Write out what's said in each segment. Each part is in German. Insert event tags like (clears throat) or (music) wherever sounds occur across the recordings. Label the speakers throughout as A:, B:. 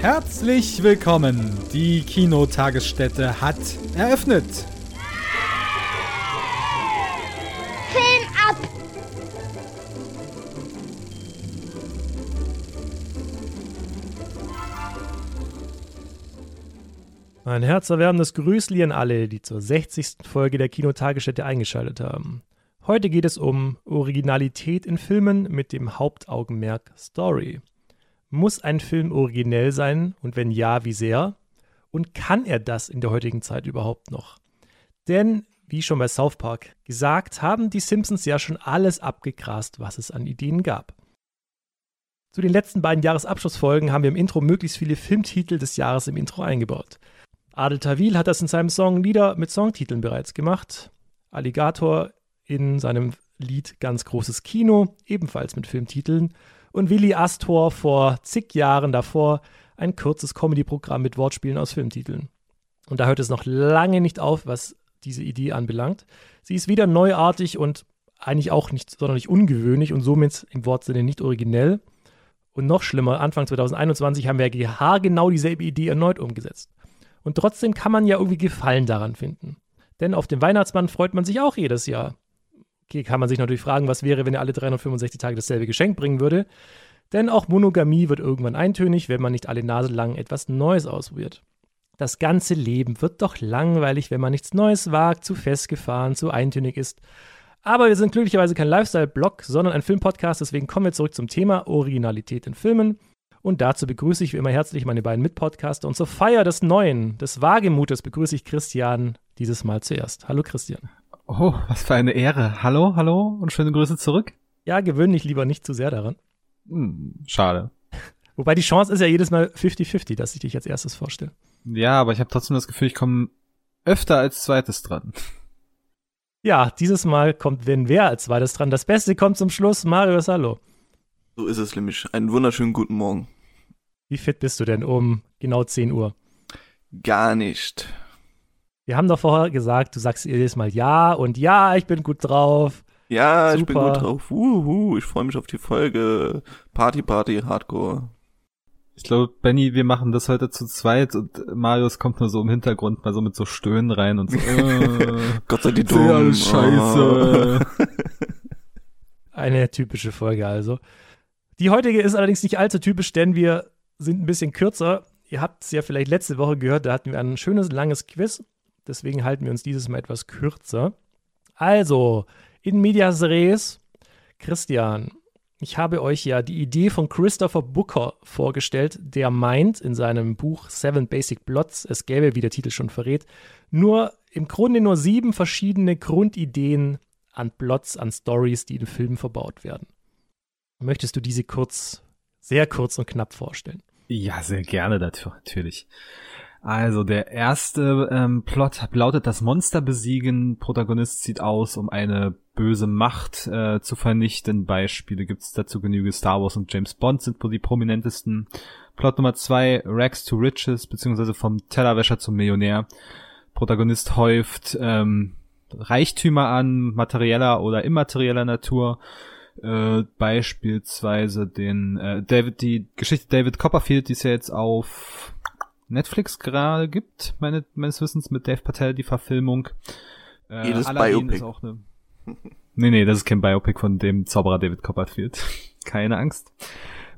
A: Herzlich willkommen. Die Kinotagesstätte hat eröffnet.
B: Film ab!
C: Ein herzerwärmendes Grüßli an alle, die zur 60. Folge der Kinotagesstätte eingeschaltet haben. Heute geht es um Originalität in Filmen mit dem Hauptaugenmerk Story. Muss ein Film originell sein und wenn ja, wie sehr? Und kann er das in der heutigen Zeit überhaupt noch? Denn, wie schon bei South Park gesagt, haben die Simpsons ja schon alles abgegrast, was es an Ideen gab. Zu den letzten beiden Jahresabschlussfolgen haben wir im Intro möglichst viele Filmtitel des Jahres im Intro eingebaut. Adel Tawil hat das in seinem Song Lieder mit Songtiteln bereits gemacht. Alligator in seinem Lied Ganz großes Kino, ebenfalls mit Filmtiteln und Willi Astor vor zig Jahren davor ein kurzes Comedy-Programm mit Wortspielen aus Filmtiteln. Und da hört es noch lange nicht auf, was diese Idee anbelangt. Sie ist wieder neuartig und eigentlich auch nicht sonderlich ungewöhnlich und somit im Wortsinne nicht originell. Und noch schlimmer, Anfang 2021 haben wir haargenau dieselbe Idee erneut umgesetzt. Und trotzdem kann man ja irgendwie Gefallen daran finden. Denn auf dem Weihnachtsmann freut man sich auch jedes Jahr. Kann man sich natürlich fragen, was wäre, wenn er alle 365 Tage dasselbe Geschenk bringen würde. Denn auch Monogamie wird irgendwann eintönig, wenn man nicht alle Nase lang etwas Neues ausprobiert. Das ganze Leben wird doch langweilig, wenn man nichts Neues wagt, zu festgefahren, zu eintönig ist. Aber wir sind glücklicherweise kein Lifestyle-Blog, sondern ein Filmpodcast, deswegen kommen wir zurück zum Thema Originalität in Filmen. Und dazu begrüße ich wie immer herzlich meine beiden Mitpodcaster. Und zur Feier des Neuen, des Wagemutes, begrüße ich Christian dieses Mal zuerst. Hallo Christian.
D: Oh, was für eine Ehre. Hallo, hallo und schöne Grüße zurück.
C: Ja, gewöhn dich lieber nicht zu sehr daran.
D: Hm, schade. (laughs)
C: Wobei die Chance ist ja jedes Mal 50-50, dass ich dich als erstes vorstelle.
D: Ja, aber ich habe trotzdem das Gefühl, ich komme öfter als zweites dran.
C: Ja, dieses Mal kommt wenn wer als zweites dran. Das Beste kommt zum Schluss. Marius, hallo.
E: So ist es nämlich. Einen wunderschönen guten Morgen.
C: Wie fit bist du denn um genau 10 Uhr?
E: Gar nicht.
C: Wir haben doch vorher gesagt, du sagst jedes Mal ja und ja, ich bin gut drauf.
E: Ja,
C: Super.
E: ich bin gut drauf. Uhu, ich freue mich auf die Folge. Party, Party, Hardcore.
D: Ich glaube, Benny, wir machen das heute zu zweit und Marius kommt nur so im Hintergrund mal so mit so Stöhnen rein und so. (laughs) Äh,
E: Gott sei
D: alles scheiße. (laughs)
C: Eine typische Folge also. Die heutige ist allerdings nicht allzu typisch, denn wir sind ein bisschen kürzer. Ihr habt es ja vielleicht letzte Woche gehört, da hatten wir ein schönes, langes Quiz. Deswegen halten wir uns dieses Mal etwas kürzer. Also, in medias res, Christian, ich habe euch ja die Idee von Christopher Booker vorgestellt, der meint in seinem Buch Seven Basic Plots, es gäbe, wie der Titel schon verrät, nur im Grunde nur sieben verschiedene Grundideen an Plots, an Stories, die in Filmen verbaut werden. Möchtest du diese kurz, sehr kurz und knapp vorstellen?
D: Ja, sehr gerne natürlich. Also der erste ähm, Plot lautet das Monster besiegen. Protagonist zieht aus, um eine böse Macht äh, zu vernichten. Beispiele gibt es dazu genüge. Star Wars und James Bond sind wohl die prominentesten. Plot Nummer zwei, Rags to Riches, beziehungsweise vom Tellerwäscher zum Millionär. Protagonist häuft ähm, Reichtümer an, materieller oder immaterieller Natur. Äh, beispielsweise den äh, David, die Geschichte David Copperfield, die es ja jetzt auf Netflix gerade gibt, meine, meines Wissens, mit Dave Patel, die Verfilmung. Äh,
E: Jedes
D: Aladdin
E: Biopic.
D: Ist auch eine (laughs) nee, nee, das ist kein Biopic von dem Zauberer David Copperfield. (laughs) Keine Angst.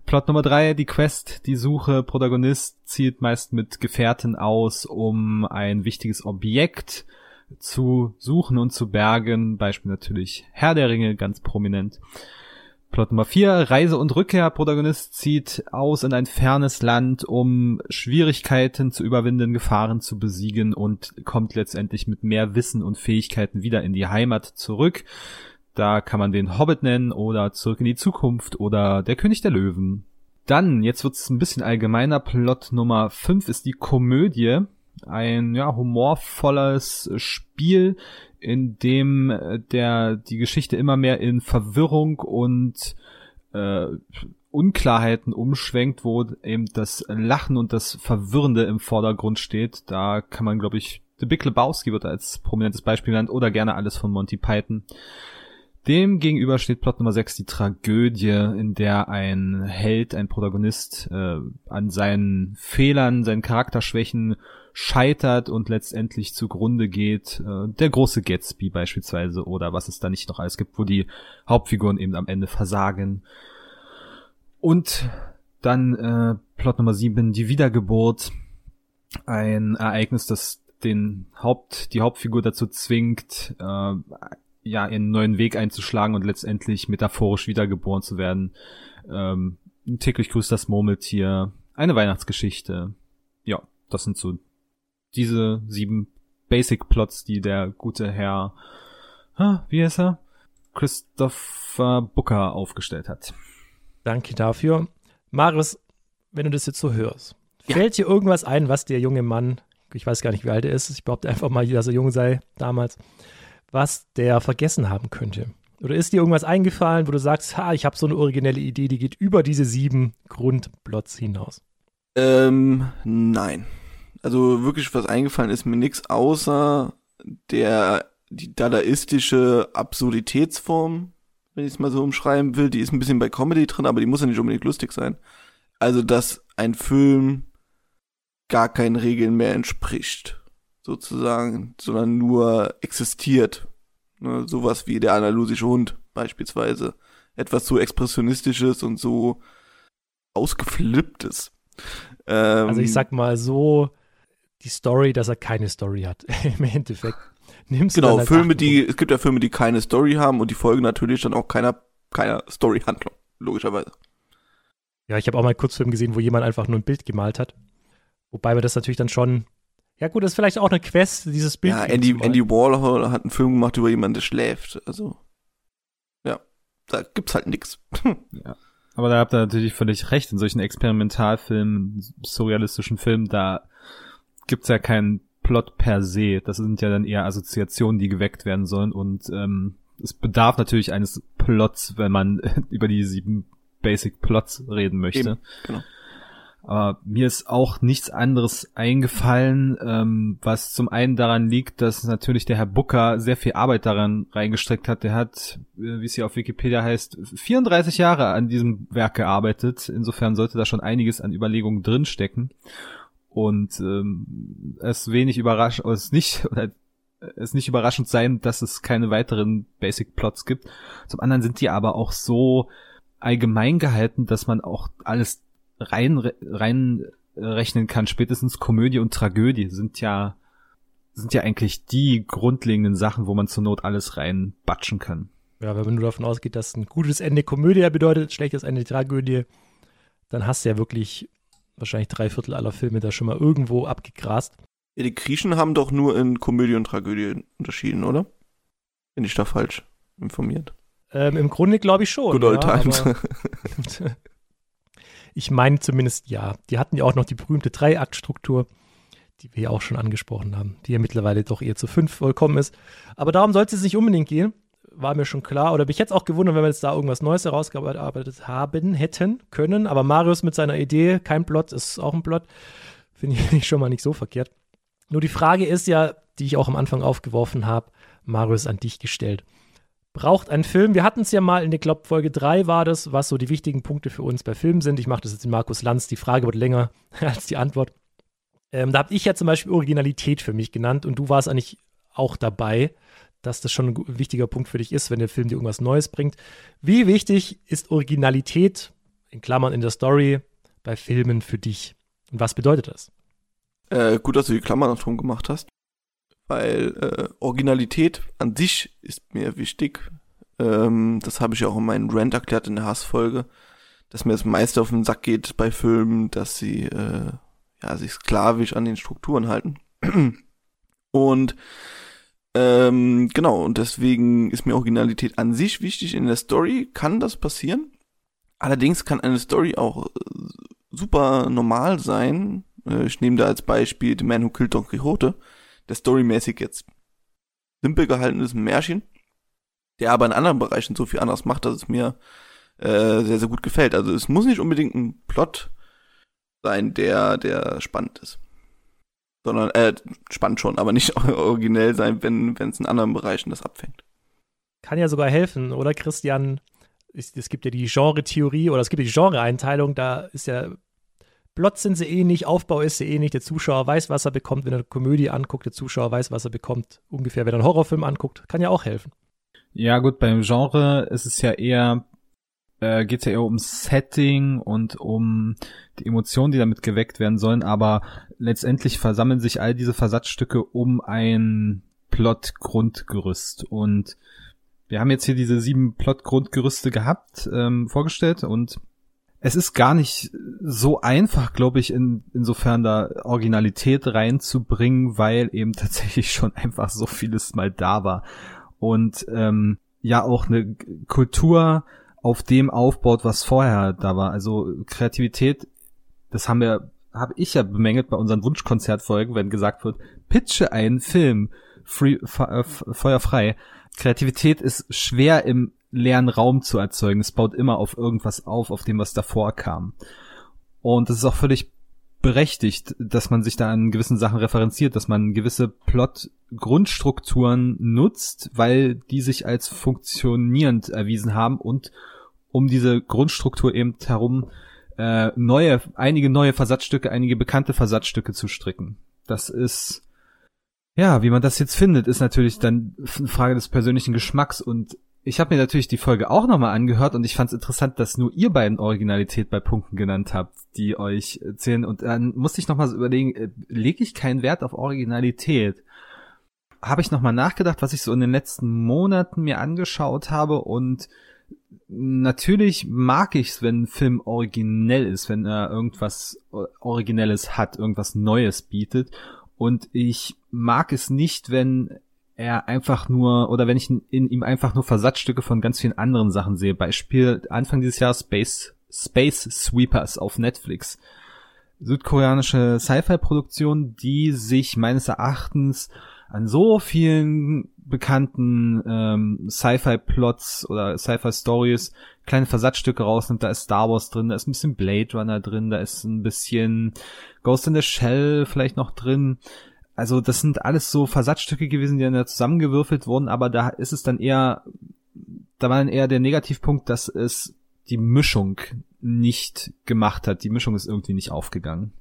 D: Plot Nummer drei, die Quest, die Suche. Protagonist zieht meist mit Gefährten aus, um ein wichtiges Objekt zu suchen und zu bergen. Beispiel natürlich Herr der Ringe, ganz prominent. Plot Nummer 4, Reise und Rückkehr. Protagonist zieht aus in ein fernes Land, um Schwierigkeiten zu überwinden, Gefahren zu besiegen und kommt letztendlich mit mehr Wissen und Fähigkeiten wieder in die Heimat zurück. Da kann man den Hobbit nennen oder Zurück in die Zukunft oder Der König der Löwen. Dann, jetzt wird's ein bisschen allgemeiner, Plot Nummer 5 ist die Komödie. Ein ja, humorvolles Spiel, in dem äh, der die Geschichte immer mehr in Verwirrung und äh, Unklarheiten umschwenkt, wo eben das Lachen und das Verwirrende im Vordergrund steht. Da kann man, glaube ich, The Big Lebowski wird als prominentes Beispiel genannt oder gerne alles von Monty Python. Dem gegenüber steht Plot Nummer 6 die Tragödie, in der ein Held, ein Protagonist äh, an seinen Fehlern, seinen Charakterschwächen scheitert und letztendlich zugrunde geht. Äh, der große Gatsby beispielsweise oder was es da nicht noch alles gibt, wo die Hauptfiguren eben am Ende versagen. Und dann äh, Plot Nummer 7, die Wiedergeburt. Ein Ereignis, das den Haupt, die Hauptfigur dazu zwingt, äh, ja, ihren neuen Weg einzuschlagen und letztendlich metaphorisch wiedergeboren zu werden. Ähm, täglich grüßt das Murmeltier, eine Weihnachtsgeschichte. Ja, das sind so diese sieben Basic Plots, die der gute Herr, wie heißt er? Christopher Booker aufgestellt hat.
C: Danke dafür. Marius, wenn du das jetzt so hörst, ja. fällt dir irgendwas ein, was der junge Mann, ich weiß gar nicht, wie alt er ist, ich behaupte einfach mal, dass er jung sei damals, was der vergessen haben könnte? Oder ist dir irgendwas eingefallen, wo du sagst, ha, ich habe so eine originelle Idee, die geht über diese sieben Grundplots hinaus?
E: Ähm, nein. Also wirklich was eingefallen ist mir nichts, außer der die dadaistische Absurditätsform, wenn ich es mal so umschreiben will, die ist ein bisschen bei Comedy drin, aber die muss ja nicht unbedingt lustig sein. Also, dass ein Film gar keinen Regeln mehr entspricht sozusagen, sondern nur existiert. Ne, sowas wie der andalusische Hund beispielsweise. Etwas so expressionistisches und so ausgeflipptes.
C: Ähm, also ich sag mal so, die Story, dass er keine Story hat, (laughs) im Endeffekt.
E: Nimmst genau, Filme, die, es gibt ja Filme, die keine Story haben und die folgen natürlich dann auch keiner, keiner Story-Handlung, logischerweise.
C: Ja, ich habe auch mal einen Kurzfilm gesehen, wo jemand einfach nur ein Bild gemalt hat. Wobei man das natürlich dann schon ja, gut, das ist vielleicht auch eine Quest, dieses Bild.
E: Ja, Andy, Andy Warhol hat einen Film gemacht über jemanden, der schläft. Also, ja, da gibt's halt nix. (laughs)
D: ja. Aber da habt ihr natürlich völlig recht. In solchen Experimentalfilmen, surrealistischen Filmen, da gibt's ja keinen Plot per se. Das sind ja dann eher Assoziationen, die geweckt werden sollen. Und ähm, es bedarf natürlich eines Plots, wenn man (laughs) über die sieben Basic Plots reden möchte. Eben, genau. Aber mir ist auch nichts anderes eingefallen, ähm, was zum einen daran liegt, dass natürlich der Herr Booker sehr viel Arbeit daran reingestreckt hat. Der hat, äh, wie es hier auf Wikipedia heißt, 34 Jahre an diesem Werk gearbeitet. Insofern sollte da schon einiges an Überlegungen drinstecken. Und ähm, es wenig überraschend, es nicht, (laughs) oder es nicht überraschend sein, dass es keine weiteren Basic Plots gibt. Zum anderen sind die aber auch so allgemein gehalten, dass man auch alles rein, rein rechnen kann, spätestens Komödie und Tragödie sind ja, sind ja eigentlich die grundlegenden Sachen, wo man zur Not alles reinbatschen kann.
C: Ja, wenn du davon ausgeht, dass ein gutes Ende Komödie bedeutet, schlechtes Ende Tragödie, dann hast du ja wirklich wahrscheinlich drei Viertel aller Filme da schon mal irgendwo abgegrast.
E: Ja, die Griechen haben doch nur in Komödie und Tragödie unterschieden, oder? Bin ich da falsch informiert?
C: Ähm, Im Grunde glaube ich schon.
E: Good old ja, times. (laughs)
C: Ich meine zumindest ja. Die hatten ja auch noch die berühmte Dreiaktstruktur, die wir ja auch schon angesprochen haben, die ja mittlerweile doch eher zu fünf vollkommen ist. Aber darum sollte es nicht unbedingt gehen. War mir schon klar. Oder bin ich jetzt auch gewundert, wenn wir jetzt da irgendwas Neues herausgearbeitet haben hätten können. Aber Marius mit seiner Idee, kein Plot, ist auch ein Plot. Finde ich (laughs) schon mal nicht so verkehrt. Nur die Frage ist ja, die ich auch am Anfang aufgeworfen habe, Marius an dich gestellt braucht ein Film. Wir hatten es ja mal in der Klopp Folge 3 war das, was so die wichtigen Punkte für uns bei Filmen sind. Ich mache das jetzt in Markus Lanz. Die Frage wird länger (laughs) als die Antwort. Ähm, da habe ich ja zum Beispiel Originalität für mich genannt und du warst eigentlich auch dabei, dass das schon ein wichtiger Punkt für dich ist, wenn der Film dir irgendwas Neues bringt. Wie wichtig ist Originalität, in Klammern in der Story, bei Filmen für dich? Und was bedeutet das?
E: Äh, gut, dass du die Klammern drum gemacht hast weil äh, Originalität an sich ist mir wichtig. Ähm, das habe ich auch in meinem Rant erklärt in der Hassfolge, dass mir das meiste auf den Sack geht bei Filmen, dass sie äh, ja sich sklavisch an den Strukturen halten. (clears throat) und ähm, genau, und deswegen ist mir Originalität an sich wichtig. In der Story kann das passieren. Allerdings kann eine Story auch äh, super normal sein. Äh, ich nehme da als Beispiel The Man Who Killed Don Quixote der storymäßig jetzt simpel gehalten ist, ein Märchen, der aber in anderen Bereichen so viel anders macht, dass es mir äh, sehr, sehr gut gefällt. Also es muss nicht unbedingt ein Plot sein, der, der spannend ist. Sondern, äh, spannend schon, aber nicht (laughs) originell sein, wenn wenn es in anderen Bereichen das abfängt.
C: kann ja sogar helfen, oder Christian? Es, es gibt ja die Genre-Theorie oder es gibt die Genre-Einteilung, da ist ja Plot sind sie eh nicht, Aufbau ist sie eh nicht. Der Zuschauer weiß, was er bekommt, wenn er eine Komödie anguckt. Der Zuschauer weiß, was er bekommt, ungefähr, wenn er einen Horrorfilm anguckt. Kann ja auch helfen.
D: Ja, gut, beim Genre ist es ja eher, äh, geht es ja eher um Setting und um die Emotionen, die damit geweckt werden sollen, aber letztendlich versammeln sich all diese Versatzstücke um ein Plot-Grundgerüst. Und wir haben jetzt hier diese sieben Plot-Grundgerüste gehabt, ähm, vorgestellt und es ist gar nicht so einfach, glaube ich, in, insofern da Originalität reinzubringen, weil eben tatsächlich schon einfach so vieles mal da war. Und ähm, ja auch eine Kultur auf dem aufbaut, was vorher da war. Also Kreativität, das haben wir, habe ich ja bemängelt bei unseren Wunschkonzertfolgen, wenn gesagt wird, pitche einen Film, free, feuerfrei. Kreativität ist schwer im leeren Raum zu erzeugen. Es baut immer auf irgendwas auf, auf dem, was davor kam. Und es ist auch völlig berechtigt, dass man sich da an gewissen Sachen referenziert, dass man gewisse Plot-Grundstrukturen nutzt, weil die sich als funktionierend erwiesen haben und um diese Grundstruktur eben herum äh, neue, einige neue Versatzstücke, einige bekannte Versatzstücke zu stricken. Das ist ja, wie man das jetzt findet, ist natürlich dann eine Frage des persönlichen Geschmacks und ich habe mir natürlich die Folge auch nochmal angehört und ich fand es interessant, dass nur ihr beiden Originalität bei Punkten genannt habt, die euch zählen. Und dann musste ich nochmal so überlegen, äh, lege ich keinen Wert auf Originalität? Habe ich nochmal nachgedacht, was ich so in den letzten Monaten mir angeschaut habe und natürlich mag ich es, wenn ein Film originell ist, wenn er irgendwas Originelles hat, irgendwas Neues bietet. Und ich mag es nicht, wenn er einfach nur, oder wenn ich in, ihm einfach nur Versatzstücke von ganz vielen anderen Sachen sehe. Beispiel Anfang dieses Jahres Space, Space Sweepers auf Netflix. Südkoreanische Sci-Fi-Produktion, die sich meines Erachtens an so vielen bekannten ähm, Sci-Fi-Plots oder Sci-Fi-Stories kleine Versatzstücke rausnimmt. Da ist Star Wars drin, da ist ein bisschen Blade Runner drin, da ist ein bisschen Ghost in the Shell vielleicht noch drin also das sind alles so Versatzstücke gewesen, die dann da zusammengewürfelt wurden, aber da ist es dann eher, da war dann eher der Negativpunkt, dass es die Mischung nicht gemacht hat. Die Mischung ist irgendwie nicht aufgegangen.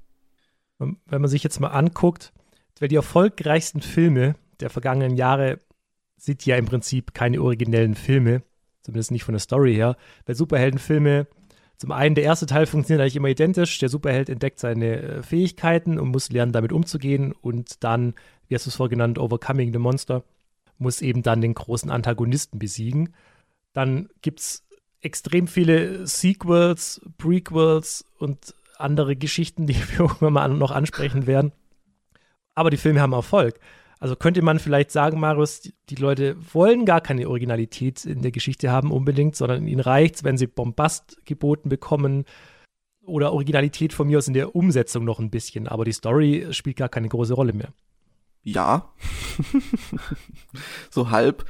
C: Wenn man sich jetzt mal anguckt, weil die erfolgreichsten Filme der vergangenen Jahre sind ja im Prinzip keine originellen Filme, zumindest nicht von der Story her, weil Superheldenfilme zum einen, der erste Teil funktioniert eigentlich immer identisch. Der Superheld entdeckt seine äh, Fähigkeiten und muss lernen, damit umzugehen. Und dann, wie hast du es vorgenannt, Overcoming the Monster, muss eben dann den großen Antagonisten besiegen. Dann gibt es extrem viele Sequels, Prequels und andere Geschichten, die (laughs) wir irgendwann mal noch ansprechen werden. Aber die Filme haben Erfolg. Also könnte man vielleicht sagen, Marius, die Leute wollen gar keine Originalität in der Geschichte haben unbedingt, sondern ihnen reicht es, wenn sie Bombast geboten bekommen oder Originalität von mir aus in der Umsetzung noch ein bisschen. Aber die Story spielt gar keine große Rolle mehr.
E: Ja, (laughs) so halb.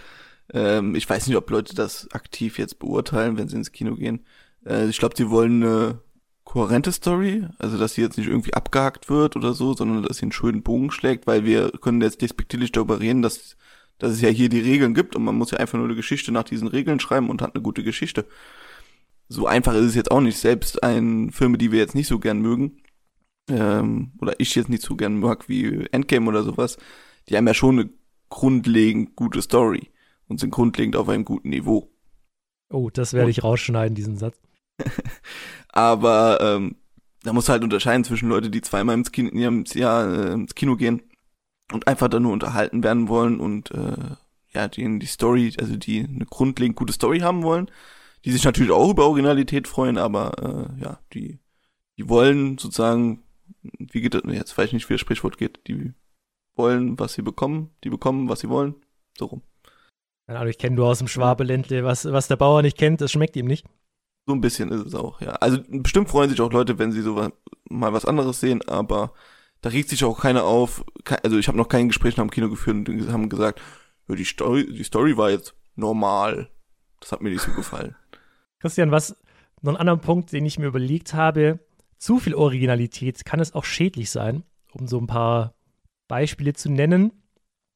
E: Ähm, ich weiß nicht, ob Leute das aktiv jetzt beurteilen, wenn sie ins Kino gehen. Äh, ich glaube, sie wollen eine kohärente Story, also dass sie jetzt nicht irgendwie abgehakt wird oder so, sondern dass sie einen schönen Bogen schlägt, weil wir können jetzt despektierlich darüber reden, dass, dass es ja hier die Regeln gibt und man muss ja einfach nur eine Geschichte nach diesen Regeln schreiben und hat eine gute Geschichte. So einfach ist es jetzt auch nicht. Selbst ein Filme, die wir jetzt nicht so gern mögen, ähm, oder ich jetzt nicht so gern mag wie Endgame oder sowas, die haben ja schon eine grundlegend gute Story und sind grundlegend auf einem guten Niveau.
C: Oh, das werde ich rausschneiden, diesen Satz. (laughs)
E: Aber ähm, da muss halt unterscheiden zwischen Leute, die zweimal ins Kino, Jahr äh, ins Kino gehen und einfach da nur unterhalten werden wollen und äh, ja, die die Story, also die eine grundlegend gute Story haben wollen, die sich natürlich auch über Originalität freuen, aber äh, ja, die die wollen sozusagen, wie geht das, jetzt weiß ich nicht, wie das Sprichwort geht, die wollen, was sie bekommen, die bekommen, was sie wollen, so rum.
C: Also ich kenne du aus dem Schwabeländle, was, was der Bauer nicht kennt, das schmeckt ihm nicht.
E: So ein bisschen ist es auch, ja. Also bestimmt freuen sich auch Leute, wenn sie so mal was anderes sehen, aber da regt sich auch keiner auf. Also ich habe noch kein Gespräch nach dem Kino geführt und haben gesagt, die Story, die Story war jetzt normal. Das hat mir nicht so gefallen.
C: Christian, was noch ein anderer Punkt, den ich mir überlegt habe, zu viel Originalität kann es auch schädlich sein, um so ein paar Beispiele zu nennen.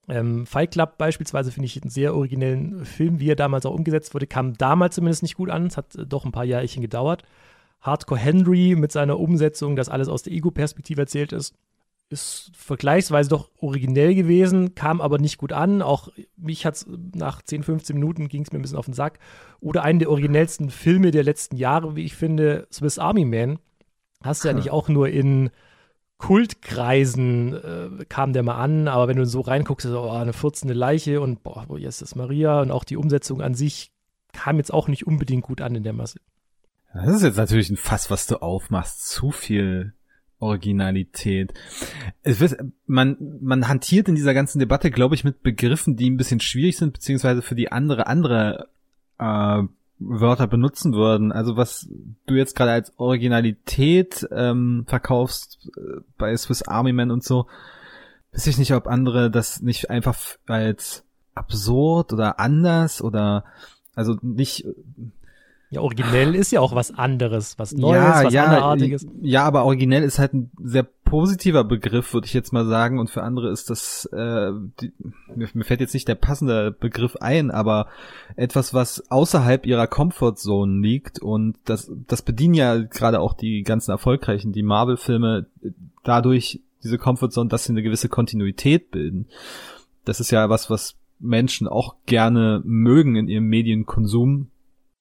C: Ähm, Fight Club beispielsweise finde ich einen sehr originellen Film, wie er damals auch umgesetzt wurde, kam damals zumindest nicht gut an. Es hat äh, doch ein paar Jahrchen gedauert. Hardcore Henry mit seiner Umsetzung, dass alles aus der Ego-Perspektive erzählt ist, ist vergleichsweise doch originell gewesen, kam aber nicht gut an. Auch mich hat es nach 10, 15 Minuten ging es mir ein bisschen auf den Sack. Oder einen der originellsten Filme der letzten Jahre, wie ich finde, Swiss Army Man. Hast du ja nicht auch nur in Kultkreisen äh, kam der mal an, aber wenn du so reinguckst, so, oh, eine furzende Leiche und boah, wo jetzt ist Maria und auch die Umsetzung an sich kam jetzt auch nicht unbedingt gut an in der Masse.
D: Das ist jetzt natürlich ein Fass, was du aufmachst. Zu viel Originalität. Wird, man, man hantiert in dieser ganzen Debatte, glaube ich, mit Begriffen, die ein bisschen schwierig sind, beziehungsweise für die andere andere äh, Wörter benutzen würden. Also was du jetzt gerade als Originalität ähm, verkaufst äh, bei Swiss Army Man und so, weiß ich nicht, ob andere das nicht einfach als absurd oder anders oder also nicht
C: ja, originell ist ja auch was anderes, was Neues,
D: ja,
C: was
D: ja,
C: anderartiges.
D: Ja, aber originell ist halt ein sehr positiver Begriff, würde ich jetzt mal sagen. Und für andere ist das, äh, die, mir, mir fällt jetzt nicht der passende Begriff ein, aber etwas, was außerhalb ihrer Comfortzone liegt. Und das, das bedienen ja gerade auch die ganzen erfolgreichen, die Marvel-Filme dadurch diese Comfortzone, dass sie eine gewisse Kontinuität bilden. Das ist ja was, was Menschen auch gerne mögen in ihrem Medienkonsum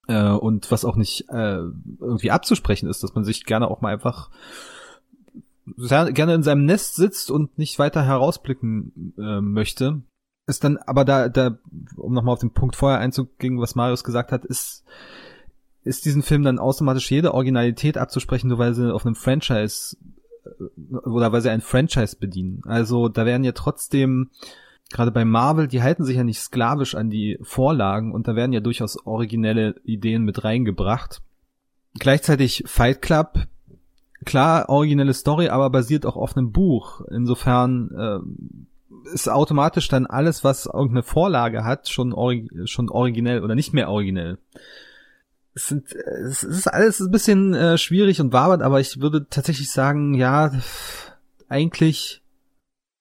D: äh, und was auch nicht äh, irgendwie abzusprechen ist, dass man sich gerne auch mal einfach gerne in seinem Nest sitzt und nicht weiter herausblicken äh, möchte. Ist dann aber da, da, um nochmal auf den Punkt vorher einzugehen, was Marius gesagt hat, ist, ist diesen Film dann automatisch jede Originalität abzusprechen, nur weil sie auf einem Franchise äh, oder weil sie ein Franchise bedienen. Also da werden ja trotzdem gerade bei Marvel, die halten sich ja nicht sklavisch an die Vorlagen und da werden ja durchaus originelle Ideen mit reingebracht. Gleichzeitig Fight Club, klar, originelle Story, aber basiert auch auf einem Buch. Insofern äh, ist automatisch dann alles, was irgendeine Vorlage hat, schon, ori schon originell oder nicht mehr originell. Es, sind, es ist alles ein bisschen äh, schwierig und wabert, aber ich würde tatsächlich sagen, ja, eigentlich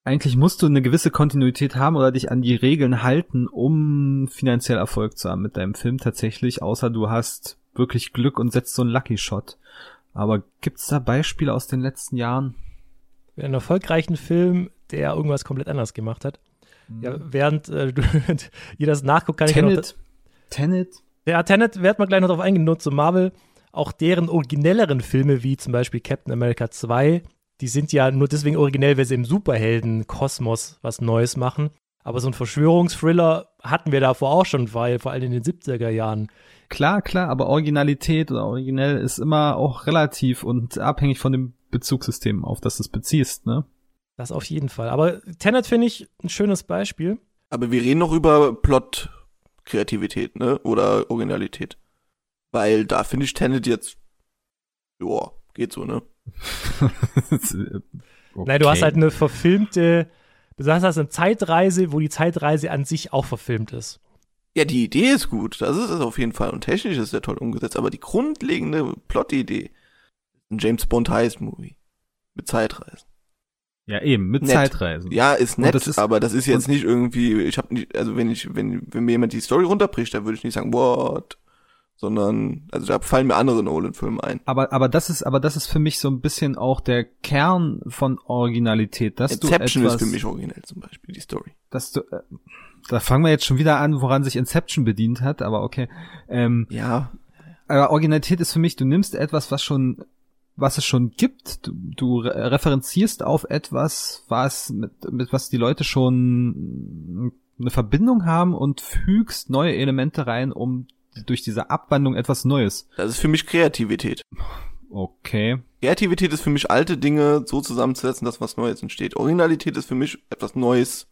D: eigentlich musst du eine gewisse Kontinuität haben oder dich an die Regeln halten, um finanziell Erfolg zu haben mit deinem Film tatsächlich, außer du hast wirklich Glück und setzt so einen Lucky Shot. Aber gibt's da Beispiele aus den letzten Jahren?
C: Einen erfolgreichen Film, der irgendwas komplett anders gemacht hat. Mhm. Ja, während äh, du, (laughs) ihr das nachguckt, kann
D: Tenet.
C: ich
D: noch. Tenet?
C: Ja, Tenet werden wir gleich noch drauf eingehen, nur zu Marvel. Auch deren originelleren Filme, wie zum Beispiel Captain America 2, die sind ja nur deswegen originell, weil sie im Superhelden-Kosmos was Neues machen. Aber so ein Verschwörungsthriller hatten wir davor auch schon, weil vor allem in den 70er Jahren.
D: Klar, klar, aber Originalität oder originell ist immer auch relativ und abhängig von dem Bezugssystem, auf das du es beziehst, ne?
C: Das auf jeden Fall. Aber Tenet finde ich ein schönes Beispiel.
E: Aber wir reden noch über Plot-Kreativität, ne? Oder Originalität. Weil da finde ich Tenet jetzt, joa, geht so, ne?
C: Okay. (laughs) Nein, du hast halt eine verfilmte, du hast halt eine Zeitreise, wo die Zeitreise an sich auch verfilmt ist.
E: Ja, die Idee ist gut, das ist es auf jeden Fall und technisch ist ja toll umgesetzt, aber die grundlegende Plot-Idee ein James Bond Heist Movie mit Zeitreisen.
D: Ja, eben, mit nett. Zeitreisen.
E: Ja, ist nett, das ist, aber das ist jetzt nicht irgendwie, ich habe nicht, also wenn ich, wenn, wenn mir jemand die Story runterbricht, dann würde ich nicht sagen, what? Sondern also da fallen mir andere Nolan-Filme ein.
D: Aber aber das ist aber das ist für mich so ein bisschen auch der Kern von Originalität, dass
E: Inception
D: du etwas,
E: ist für mich originell zum Beispiel die Story.
D: Dass du äh, da fangen wir jetzt schon wieder an, woran sich Inception bedient hat, aber okay. Ähm,
E: ja.
D: Aber Originalität ist für mich, du nimmst etwas, was schon was es schon gibt. Du, du referenzierst auf etwas, was mit, mit was die Leute schon eine Verbindung haben und fügst neue Elemente rein, um durch diese Abwandlung etwas Neues.
E: Das ist für mich Kreativität.
D: Okay.
E: Kreativität ist für mich alte Dinge so zusammenzusetzen, dass was Neues entsteht. Originalität ist für mich etwas Neues,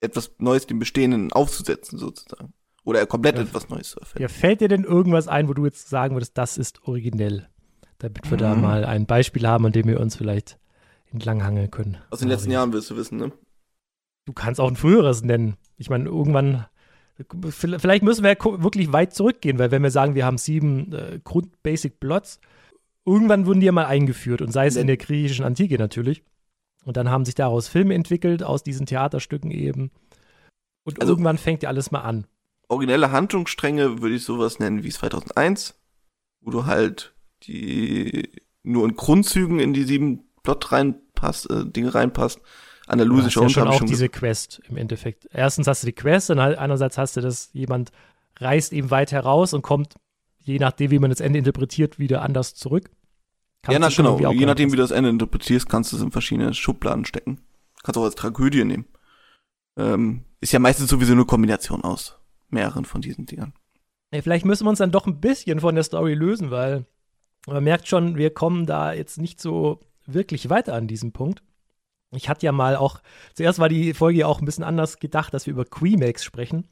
E: etwas Neues dem Bestehenden aufzusetzen sozusagen. Oder komplett ja. etwas Neues zu erfinden.
C: Ja, fällt dir denn irgendwas ein, wo du jetzt sagen würdest, das ist originell? Damit wir mhm. da mal ein Beispiel haben, an dem wir uns vielleicht entlanghangeln können.
E: Aus den letzten Jahren willst du wissen, ne?
C: Du kannst auch ein früheres nennen. Ich meine, irgendwann Vielleicht müssen wir wirklich weit zurückgehen, weil wenn wir sagen, wir haben sieben äh, Grund-Basic-Plots, irgendwann wurden die ja mal eingeführt und sei es in der griechischen Antike natürlich. Und dann haben sich daraus Filme entwickelt, aus diesen Theaterstücken eben. Und
E: Also-
C: irgendwann fängt ja alles mal an.
E: Originelle Handlungsstränge würde ich sowas nennen wie 2001, wo du halt die nur in Grundzügen in die sieben Plot reinpasst, äh, Dinge reinpasst.
C: Du
E: Andalusischer
C: hast ja schon auch diese Quest im Endeffekt. Erstens hast du die Quest und halt einerseits hast du das, jemand reist eben weit heraus und kommt, je nachdem, wie man das Ende interpretiert, wieder anders zurück.
E: Ja,
C: Kannst
E: na,
C: du schon
E: genau. Je nachdem, wie du das Ende interpretierst, kannst du es in verschiedene Schubladen stecken. Kannst auch als Tragödie nehmen. Ähm, ist ja meistens sowieso eine Kombination aus mehreren von diesen Dingern.
C: Ey, vielleicht müssen wir uns dann doch ein bisschen von der Story lösen, weil man merkt schon, wir kommen da jetzt nicht so wirklich weiter an diesem Punkt. Ich hatte ja mal auch, zuerst war die Folge ja auch ein bisschen anders gedacht, dass wir über Remakes sprechen.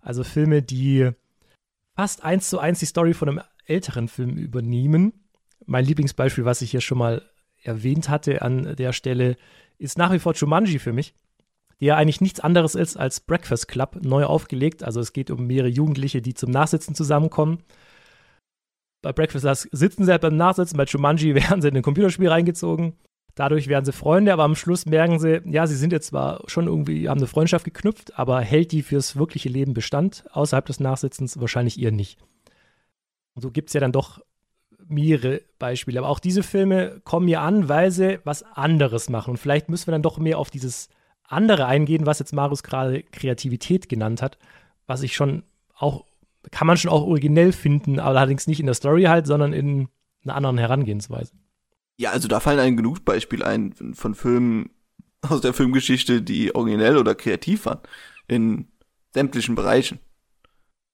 C: Also Filme, die fast eins zu eins die Story von einem älteren Film übernehmen. Mein Lieblingsbeispiel, was ich hier schon mal erwähnt hatte an der Stelle, ist nach wie vor Jumanji für mich ja eigentlich nichts anderes ist als Breakfast Club, neu aufgelegt. Also es geht um mehrere Jugendliche, die zum Nachsitzen zusammenkommen. Bei Breakfast Club sitzen sie halt beim Nachsitzen, bei Jumanji (laughs) werden sie in ein Computerspiel reingezogen. Dadurch werden sie Freunde, aber am Schluss merken sie, ja, sie sind jetzt zwar schon irgendwie, haben eine Freundschaft geknüpft, aber hält die fürs wirkliche Leben Bestand außerhalb des Nachsitzens wahrscheinlich ihr nicht. Und so gibt es ja dann doch mehrere Beispiele. Aber auch diese Filme kommen mir an, weil sie was anderes machen. Und vielleicht müssen wir dann doch mehr auf dieses andere eingehen, was jetzt Marius gerade Kreativität genannt hat, was ich schon auch, kann man schon auch originell finden, aber allerdings nicht in der Story halt, sondern in einer anderen Herangehensweise.
E: Ja, also da fallen einem genug Beispiele ein von Filmen aus der Filmgeschichte, die originell oder kreativ waren. In sämtlichen Bereichen.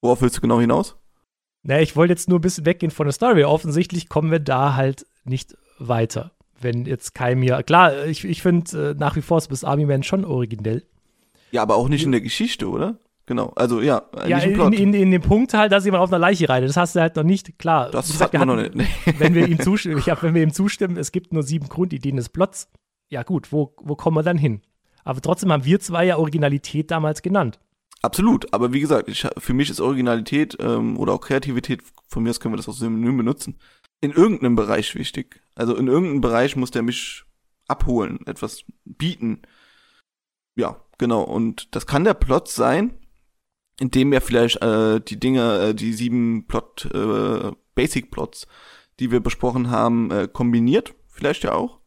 E: Worauf willst du genau hinaus?
C: Naja, ich wollte jetzt nur ein bisschen weggehen von der Story. Offensichtlich kommen wir da halt nicht weiter. Wenn jetzt kein mir. Klar, ich, ich finde äh, nach wie vor ist bis Army Man schon originell.
E: Ja, aber auch nicht in der Geschichte, oder? Genau. Also ja,
C: Ja, in,
E: Plot.
C: in, in dem Punkt halt, dass jemand auf einer Leiche reitet. Das hast du halt noch nicht. Klar,
E: das
C: gesagt,
E: hat man noch nicht. (laughs)
C: Wenn wir ihm (laughs) zustimmen, ich hab, wenn wir ihm zustimmen, es gibt nur sieben Grundideen des Plots. Ja, gut, wo, wo kommen wir dann hin? Aber trotzdem haben wir zwei ja Originalität damals genannt.
E: Absolut, aber wie gesagt, ich, für mich ist Originalität ähm, oder auch Kreativität, von mir aus können wir das auch synonym benutzen, in irgendeinem Bereich wichtig. Also in irgendeinem Bereich muss der mich abholen, etwas bieten. Ja, genau. Und das kann der Plot sein, indem er vielleicht äh, die Dinge, äh, die sieben Plot, äh, Basic Plots, die wir besprochen haben, äh, kombiniert, vielleicht ja auch,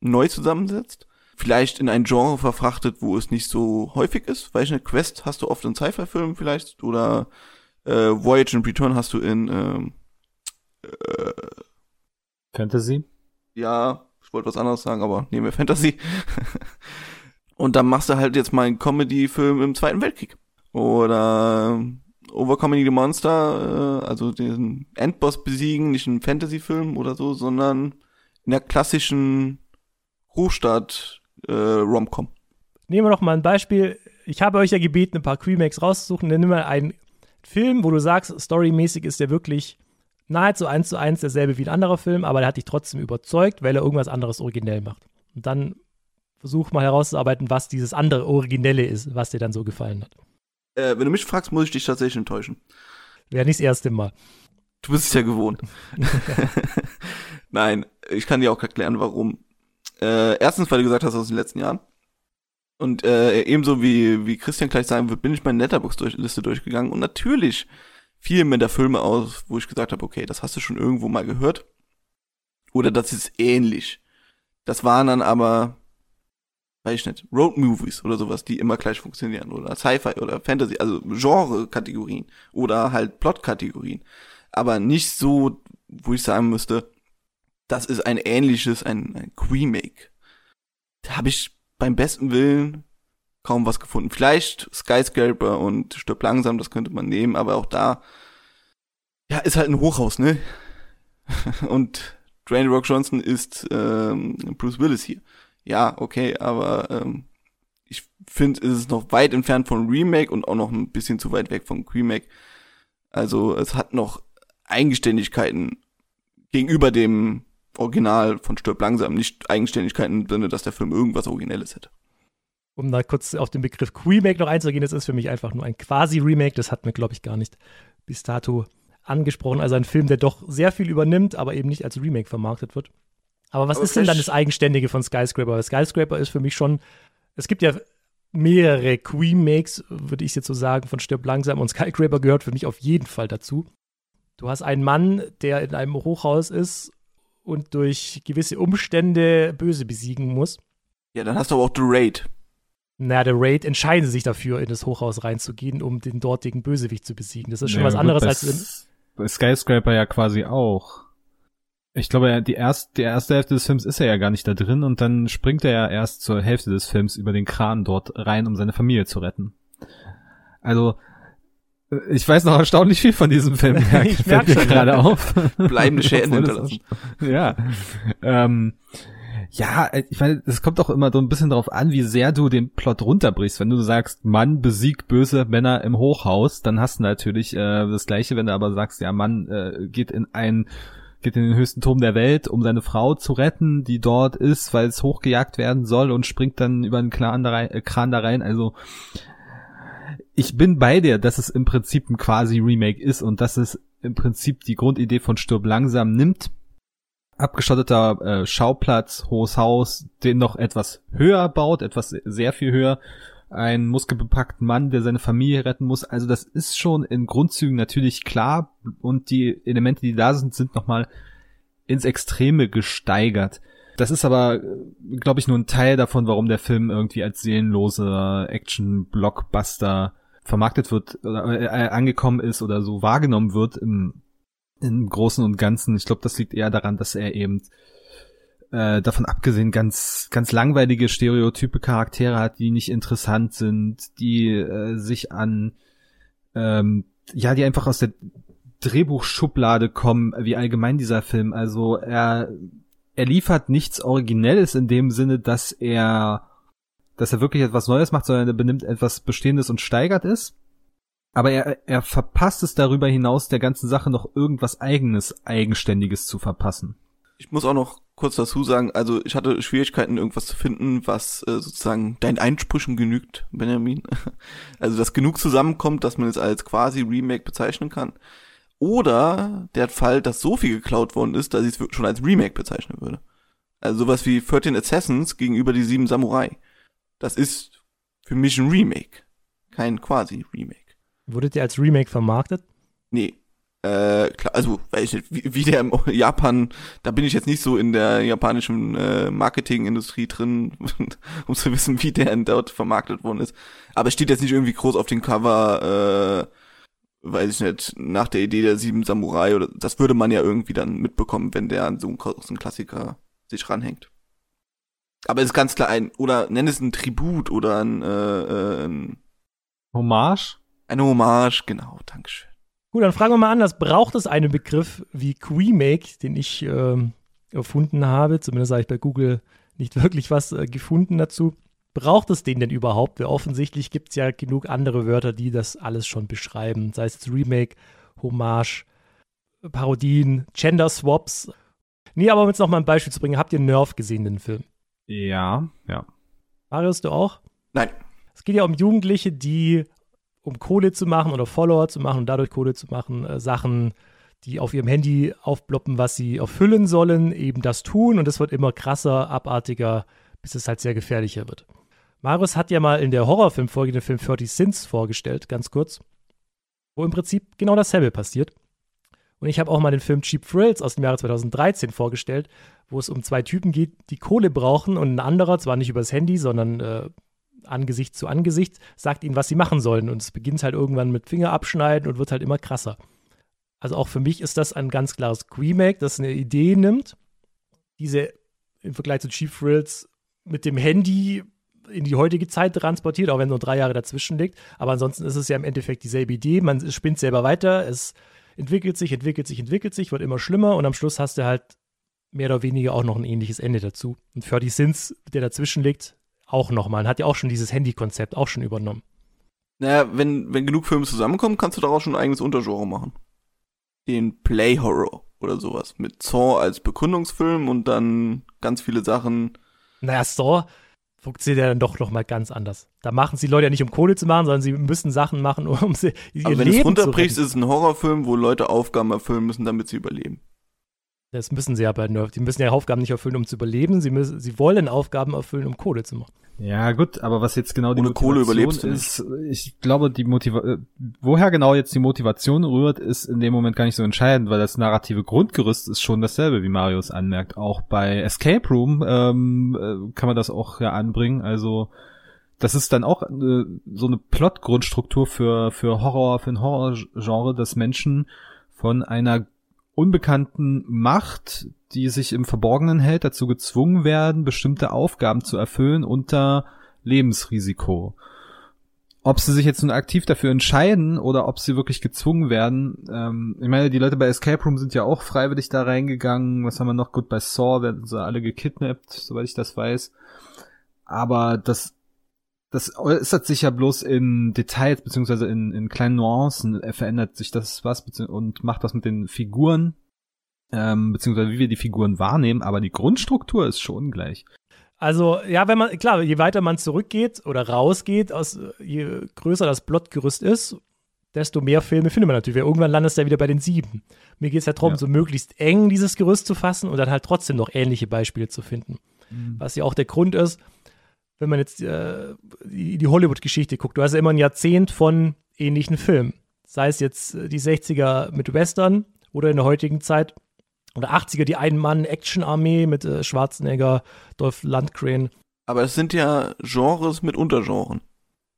E: neu zusammensetzt vielleicht in ein Genre verfrachtet, wo es nicht so häufig ist. Weil eine Quest hast du oft in Sci-Fi-Filmen vielleicht oder äh, Voyage and Return hast du in ähm, äh,
D: Fantasy?
E: ja, ich wollte was anderes sagen, aber nehmen wir Fantasy. (laughs) Und dann machst du halt jetzt mal einen Comedy-Film im Zweiten Weltkrieg. Oder äh, Overcoming the Monster, äh, also den Endboss besiegen, nicht ein Fantasy-Film oder so, sondern in der klassischen Großstadt äh, Romcom.
C: Nehmen wir doch mal ein Beispiel. Ich habe euch ja gebeten, ein paar Remakes rauszusuchen. Dann nimm mal einen Film, wo du sagst, storymäßig ist der wirklich nahezu eins zu eins derselbe wie ein anderer Film, aber der hat dich trotzdem überzeugt, weil er irgendwas anderes originell macht. Und dann versuch mal herauszuarbeiten, was dieses andere Originelle ist, was dir dann so gefallen hat.
E: Äh, wenn du mich fragst, muss ich dich tatsächlich enttäuschen.
C: Wäre nicht das erste Mal.
E: Du bist es ja gewohnt. (laughs) Nein, ich kann dir auch erklären, warum. Äh, erstens, weil du gesagt hast, aus den letzten Jahren. Und äh, ebenso wie, wie Christian gleich sagen wird, bin ich meine Letterbox-Liste durchgegangen. Und natürlich fielen mir da Filme aus, wo ich gesagt habe, okay, das hast du schon irgendwo mal gehört. Oder das ist ähnlich. Das waren dann aber, weiß ich nicht, Road-Movies oder sowas, die immer gleich funktionieren. Oder Sci-Fi oder Fantasy, also Genre-Kategorien. Oder halt Plot-Kategorien. Aber nicht so, wo ich sagen müsste, das ist ein ähnliches, ein, ein Remake. Da habe ich beim besten Willen kaum was gefunden. Vielleicht Skyscraper und Stirb langsam, das könnte man nehmen, aber auch da, ja, ist halt ein Hochhaus, ne? (laughs) und Dwayne Rock Johnson ist ähm, Bruce Willis hier. Ja, okay, aber ähm, ich finde, es ist noch weit entfernt von Remake und auch noch ein bisschen zu weit weg vom Remake. Also es hat noch Eigenständigkeiten gegenüber dem Original von Stirb langsam, nicht Eigenständigkeiten im Sinne, dass der Film irgendwas Originelles hätte.
C: Um da kurz auf den Begriff Remake noch einzugehen, das ist für mich einfach nur ein Quasi-Remake. Das hat mir, glaube ich, gar nicht bis dato angesprochen. Also ein Film, der doch sehr viel übernimmt, aber eben nicht als Remake vermarktet wird. Aber was
E: Aber
C: ist denn dann das Eigenständige von Skyscraper? Weil Skyscraper ist für mich schon, es gibt ja mehrere Remakes, würde ich jetzt so sagen, von Stirb langsam und Skyscraper gehört für mich auf jeden Fall dazu. Du hast einen Mann, der in einem Hochhaus ist und durch gewisse Umstände Böse besiegen muss.
E: Ja, dann hast du aber auch The Raid.
C: Na, der Raid entscheiden sie sich dafür, in das Hochhaus reinzugehen, um den dortigen Bösewicht zu besiegen. Das ist schon
D: Ja,
C: was
D: gut,
C: anderes als in,
D: Skyscraper ja quasi auch. Ich glaube, ja, die, erst, die erste Hälfte des Films ist er ja gar nicht da drin und dann springt er ja erst zur Hälfte des Films über den Kran dort rein, um seine Familie zu retten. Also, äh, ich weiß noch erstaunlich viel von diesem Film. (laughs)
C: Ich
D: fällt mir
C: schon.
D: gerade auf.
E: Bleibende (laughs) Schäden hinterlassen. (laughs)
D: Ja. Ähm, ja, äh, ich meine, es kommt auch immer so ein bisschen darauf an, wie sehr du den Plot runterbrichst. Wenn du sagst, Mann besiegt böse Männer im Hochhaus, dann hast du natürlich äh, das Gleiche. Wenn du aber sagst, ja, Mann äh, geht in ein geht in den höchsten Turm der Welt, um seine Frau zu retten, die dort ist, weil es hochgejagt werden soll und springt dann über einen Kran da rein. Äh, Kran da rein. Also ich bin bei dir, dass es im Prinzip ein quasi Remake ist und dass es im Prinzip die Grundidee von Stirb langsam nimmt. Abgeschotteter äh, Schauplatz, hohes Haus, den noch etwas höher baut, etwas sehr viel höher. Ein muskelbepackten Mann, der seine Familie retten muss. Also das ist schon in Grundzügen natürlich klar und die Elemente, die da sind, sind nochmal ins Extreme gesteigert. Das ist aber, glaube ich, nur ein Teil davon, warum der Film irgendwie als seelenloser Action-Blockbuster vermarktet wird, oder äh, angekommen ist oder so wahrgenommen wird im, im Großen und Ganzen. Ich glaube, das liegt eher daran, dass er eben äh, davon abgesehen ganz ganz langweilige stereotype Charaktere hat, die nicht interessant sind, die äh, sich an ähm, ja, die einfach aus der Drehbuchschublade kommen, wie allgemein dieser Film. Also er er liefert nichts Originelles in dem Sinne, dass er dass er wirklich etwas Neues macht, sondern er benimmt etwas Bestehendes und steigert es. Aber er, er verpasst es darüber hinaus, der ganzen Sache noch irgendwas eigenes, eigenständiges zu verpassen.
E: Ich muss auch noch kurz dazu sagen, also ich hatte Schwierigkeiten, irgendwas zu finden, was äh, sozusagen deinen Einsprüchen genügt, Benjamin. (laughs) Also dass genug zusammenkommt, dass man es als quasi Remake bezeichnen kann. Oder der Fall, dass so viel geklaut worden ist, dass ich es schon als Remake bezeichnen würde. Also sowas wie 13 Assassins gegenüber die sieben Samurai. Das ist für mich ein Remake. Kein quasi Remake.
C: wurde der als Remake vermarktet?
E: Nee. Äh, klar, also, weiß ich nicht, wie, wie der im (laughs) Japan, da bin ich jetzt nicht so in der japanischen äh, Marketingindustrie drin, (laughs) um zu wissen, wie der dort vermarktet worden ist. Aber es steht jetzt nicht irgendwie groß auf dem Cover, äh, weiß ich nicht, nach der Idee der sieben Samurai oder das würde man ja irgendwie dann mitbekommen, wenn der an so einen, einen Klassiker sich ranhängt. Aber es ist ganz klar ein, oder nenn es ein Tribut oder ein, äh, äh, ein
D: Hommage?
E: eine Hommage, genau, Dankeschön.
C: Gut, dann fragen wir mal anders. Braucht es einen Begriff wie Remake, den ich ähm, erfunden habe? Zumindest habe ich bei Google nicht (laughs) wirklich was äh, gefunden dazu. Braucht es den denn überhaupt? Weil offensichtlich gibt es ja genug andere Wörter, die das alles schon beschreiben. Sei es jetzt Remake, Hommage, Parodien, Gender Swaps. Nee, aber um jetzt noch mal ein Beispiel zu bringen, habt ihr Nerf gesehen, den Film?
D: Ja, ja.
C: Marius, du auch?
E: Nein.
C: Es geht ja um Jugendliche, die, um Kohle zu machen oder Follower zu machen und dadurch Kohle zu machen, äh, Sachen, die auf ihrem Handy aufploppen, was sie erfüllen sollen, eben das tun und es wird immer krasser, abartiger, bis es halt sehr gefährlicher wird. Marius hat ja mal in der Horrorfilmfolge den Film 30 Sins vorgestellt, ganz kurz, wo im Prinzip genau dasselbe passiert. Und ich habe auch mal den Film Cheap Thrills aus dem Jahre 2013 vorgestellt, wo es um zwei Typen geht, die Kohle brauchen und ein anderer, zwar nicht übers Handy, sondern äh, Angesicht zu Angesicht, sagt ihnen, was sie machen sollen. Und es beginnt halt irgendwann mit Finger abschneiden und wird halt immer krasser. Also auch für mich ist das ein ganz klares Remake, das eine Idee nimmt, diese im Vergleich zu Chief Thrills mit dem Handy in die heutige Zeit transportiert, auch wenn nur drei Jahre dazwischen liegt. Aber ansonsten ist es ja im Endeffekt dieselbe Idee. Man spinnt selber weiter, es entwickelt sich, entwickelt sich, entwickelt sich, wird immer schlimmer und am Schluss hast du halt mehr oder weniger auch noch ein ähnliches Ende dazu. Und für die Sins, der dazwischen liegt, auch nochmal. Man hat ja auch schon dieses Handy-Konzept auch schon übernommen.
E: Naja, wenn, wenn genug Filme zusammenkommen, kannst du daraus schon ein eigenes Untergenre machen. Den Play Horror oder sowas. Mit Saw als Begründungsfilm und dann ganz viele Sachen.
C: Naja, Saw funktioniert ja dann doch nochmal ganz anders. Da machen sie Leute ja nicht, um Kohle zu machen, sondern sie müssen Sachen machen, um sie ihr
E: Aber wenn
C: Leben
E: du es runterbrichst, ist es ein Horrorfilm, wo Leute Aufgaben erfüllen müssen, damit sie überleben.
C: Das müssen sie ja bei Nerf. Die müssen ja Aufgaben nicht erfüllen, um zu überleben. Sie, müssen, sie wollen Aufgaben erfüllen, um Kohle zu machen.
D: Ja, gut, aber was jetzt genau die
E: Ohne Kohle
D: Motivation
E: überlebst du
D: ist, ich glaube, die Motiva äh, woher genau jetzt die Motivation rührt, ist in dem Moment gar nicht so entscheidend, weil das narrative Grundgerüst ist schon dasselbe, wie Marius anmerkt. Auch bei Escape Room ähm, äh, kann man das auch ja anbringen. Also das ist dann auch äh, so eine Plot-Grundstruktur für für Horror, für ein Horrorgenre, dass Menschen von einer unbekannten Macht, die sich im Verborgenen hält, dazu gezwungen werden, bestimmte Aufgaben zu erfüllen unter Lebensrisiko. Ob sie sich jetzt nun aktiv dafür entscheiden oder ob sie wirklich gezwungen werden, ähm, ich meine, die Leute bei Escape Room sind ja auch freiwillig da reingegangen. Was haben wir noch? Gut, bei Saw werden sie alle gekidnappt, soweit ich das weiß. Aber das das äußert sich ja bloß in Details beziehungsweise in, in kleinen Nuancen äh, verändert sich das was und macht was mit den Figuren ähm, beziehungsweise wie wir die Figuren wahrnehmen, aber die Grundstruktur ist schon gleich.
C: Also, ja, wenn man, klar, je weiter man zurückgeht oder rausgeht, aus, je größer das Plotgerüst ist, desto mehr Filme findet man natürlich. Irgendwann landest du ja wieder bei den sieben. Mir geht es ja darum, ja. so möglichst eng dieses Gerüst zu fassen und dann halt trotzdem noch ähnliche Beispiele zu finden. Mhm. Was ja auch der Grund ist, wenn man jetzt äh, die, die Hollywood-Geschichte guckt, du hast ja immer ein Jahrzehnt von ähnlichen Filmen. Sei es jetzt äh, die 60er mit Western oder in der heutigen Zeit oder 80er die Ein-Mann-Action-Armee mit äh, Schwarzenegger, Dolph Lundgren.
E: Aber es sind ja Genres mit Untergenren,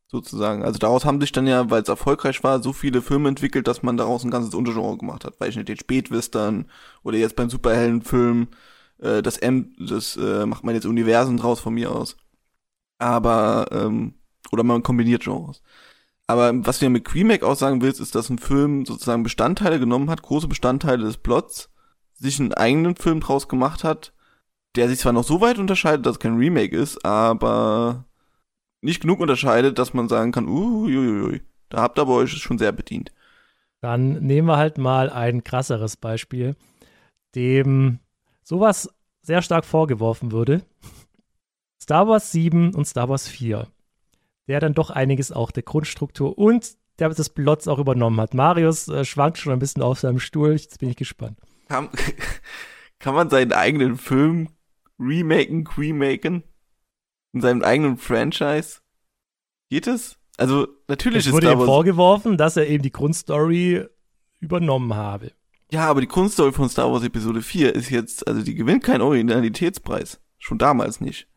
E: sozusagen. Also daraus haben sich dann ja, weil es erfolgreich war, so viele Filme entwickelt, dass man daraus ein ganzes Untergenre gemacht hat. Weil ich nicht den Spätwestern oder jetzt beim Superheldenfilm, äh, das M, das äh, macht man jetzt Universen draus von mir aus. Aber, ähm, oder man kombiniert Genres. Aber was ja mit Remake auch sagen willst, ist, dass ein Film sozusagen Bestandteile genommen hat, große Bestandteile des Plots, sich einen eigenen Film draus gemacht hat, der sich zwar noch so weit unterscheidet, dass es kein Remake ist, aber nicht genug unterscheidet, dass man sagen kann, uiuiui, da habt ihr aber euch schon sehr bedient.
C: Dann nehmen wir halt mal ein krasseres Beispiel, dem sowas sehr stark vorgeworfen würde. Star Wars 7 und Star Wars 4, der dann doch einiges auch der Grundstruktur und der des Plots auch übernommen hat. Marius äh, schwankt schon ein bisschen auf seinem Stuhl, jetzt bin ich gespannt.
E: Kann, (laughs) kann man seinen eigenen Film remaken, remaken? In seinem eigenen Franchise? Geht es? Also, natürlich
C: es ist wurde ihm vorgeworfen, dass er eben die Grundstory übernommen habe.
E: Ja, aber die Grundstory von Star Wars Episode 4 ist jetzt, also die gewinnt keinen Originalitätspreis. Schon damals nicht.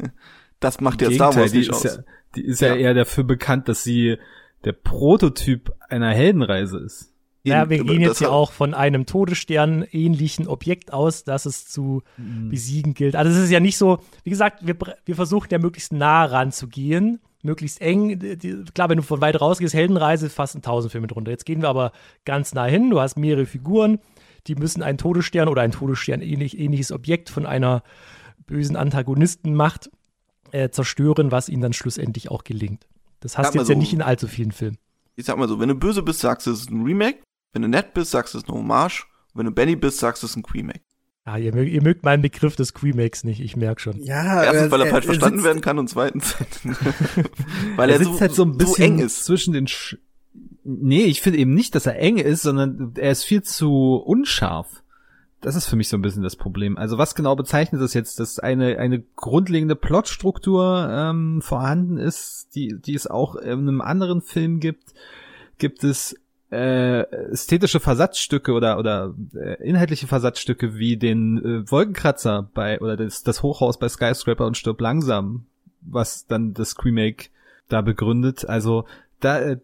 E: (laughs) das macht ja Star Wars nicht aus.
D: Ja, die ist ja. ja eher dafür bekannt, dass sie der Prototyp einer Heldenreise ist.
C: Ja, wir gehen jetzt ja auch von einem Todesstern ähnlichen Objekt aus, das es zu mhm. besiegen gilt. Also es ist ja nicht so, wie gesagt, wir, wir versuchen ja möglichst nah ranzugehen, möglichst eng. Die, klar, wenn du von weit rausgehst, Heldenreise, fast ein tausend Filme drunter. Jetzt gehen wir aber ganz nah hin. Du hast mehrere Figuren, die müssen einen Todesstern oder ein Todesstern ähnlich, ähnliches Objekt von einer bösen Antagonistenmacht äh, zerstören, was ihnen dann schlussendlich auch gelingt. Das hast du jetzt so, ja nicht in allzu vielen Filmen.
E: Ich sag mal so, wenn du böse bist, sagst du, es ist ein Remake. Wenn du nett bist, sagst du, es ist eine Hommage. Und wenn du Benny bist, sagst du, es ist ein Remake.
C: Ah, ihr, mögt, ihr mögt meinen Begriff des Remakes nicht, ich merke schon.
E: Ja, Erstens, weil er, er falsch er verstanden werden kann und zweitens, (laughs) weil er, er sitzt so, halt so ein bisschen so eng ist.
D: zwischen den Sch Nee, ich finde eben nicht, dass er eng ist, sondern er ist viel zu unscharf. Das ist für mich so ein bisschen das Problem. Also was genau bezeichnet das jetzt, dass eine eine grundlegende Plotstruktur ähm, vorhanden ist, die die es auch in einem anderen Film gibt? Gibt es äh, ästhetische Versatzstücke oder oder äh, inhaltliche Versatzstücke wie den äh, Wolkenkratzer bei oder das, das Hochhaus bei Skyscraper und stirb langsam, was dann das Remake da begründet. Also da äh,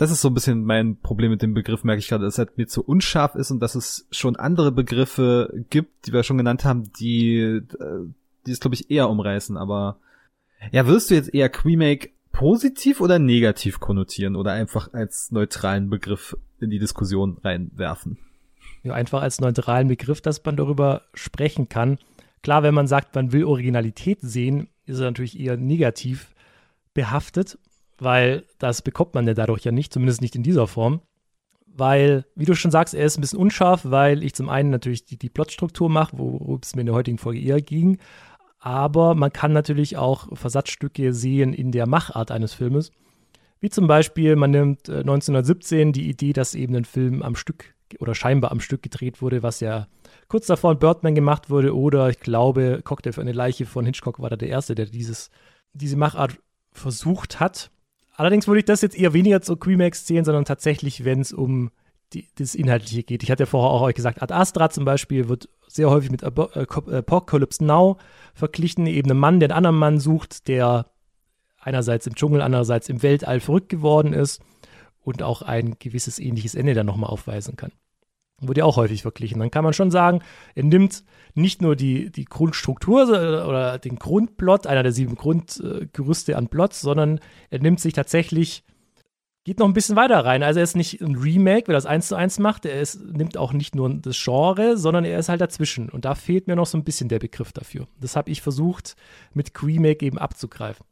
D: das ist so ein bisschen mein Problem mit dem Begriff, merke ich gerade, dass er mir zu unscharf ist und dass es schon andere Begriffe gibt, die wir schon genannt haben, die, äh, die es, glaube ich, eher umreißen. Aber ja, wirst du jetzt eher Remake positiv oder negativ konnotieren oder einfach als neutralen Begriff in die Diskussion reinwerfen?
C: Ja, einfach als neutralen Begriff, dass man darüber sprechen kann. Klar, wenn man sagt, man will Originalität sehen, ist er natürlich eher negativ behaftet, weil das bekommt man ja dadurch ja nicht, zumindest nicht in dieser Form. Weil, wie du schon sagst, er ist ein bisschen unscharf, weil ich zum einen natürlich die, die Plotstruktur mache, worum es mir in der heutigen Folge eher ging, aber man kann natürlich auch Versatzstücke sehen in der Machart eines Filmes. Wie zum Beispiel, man nimmt 1917 äh, die Idee, dass eben ein Film am Stück oder scheinbar am Stück gedreht wurde, was ja kurz davor in Birdman gemacht wurde oder ich glaube, Cocktail für eine Leiche von Hitchcock war da der Erste, der dieses, diese Machart versucht hat. Allerdings würde ich das jetzt eher weniger zu Remax zählen, sondern tatsächlich, wenn es um die, das Inhaltliche geht. Ich hatte ja vorher auch euch gesagt, Ad Astra zum Beispiel wird sehr häufig mit äh, Apocalypse Now verglichen, eben ein Mann, der einen anderen Mann sucht, der einerseits im Dschungel, andererseits im Weltall verrückt geworden ist und auch ein gewisses ähnliches Ende dann nochmal aufweisen kann. Wurde ja auch häufig verglichen. Dann kann man schon sagen, er nimmt nicht nur die, die Grundstruktur oder den Grundplot, einer der sieben Grundgerüste an Plots, sondern er nimmt sich tatsächlich, geht noch ein bisschen weiter rein. Also er ist nicht ein Remake, wer das eins zu eins macht, er ist, nimmt auch nicht nur das Genre, sondern er ist halt dazwischen. Und da fehlt mir noch so ein bisschen der Begriff dafür. Das habe ich versucht, mit Remake eben abzugreifen.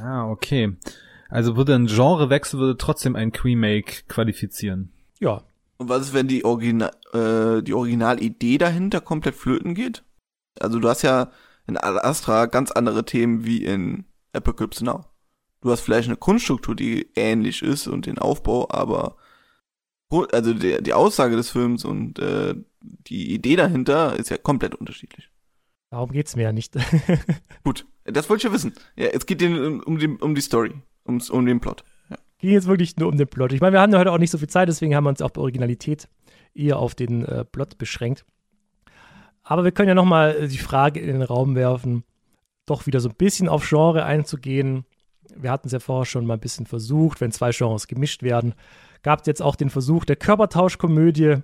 D: Ah, okay. Also würde ein Genrewechsel würde trotzdem ein Remake qualifizieren.
C: Ja,
E: und was ist, wenn die, Original, äh, die Originalidee dahinter komplett flöten geht? Also du hast ja in Astra ganz andere Themen wie in Apocalypse Now. Du hast vielleicht eine Grundstruktur, die ähnlich ist und den Aufbau, aber also die, die Aussage des Films und äh, die Idee dahinter ist ja komplett unterschiedlich.
C: Darum geht's mir ja nicht. (laughs)
E: Gut, das wollte ich ja wissen. Ja, es geht um, um, die, um die Story, ums, um den Plot
C: ging jetzt wirklich nur um den Plot. Ich meine, wir haben heute auch nicht so viel Zeit, deswegen haben wir uns auch bei Originalität eher auf den äh, Plot beschränkt. Aber wir können ja nochmal äh, die Frage in den Raum werfen, doch wieder so ein bisschen auf Genre einzugehen. Wir hatten es ja vorher schon mal ein bisschen versucht, wenn zwei Genres gemischt werden. Gab es jetzt auch den Versuch der Körpertauschkomödie,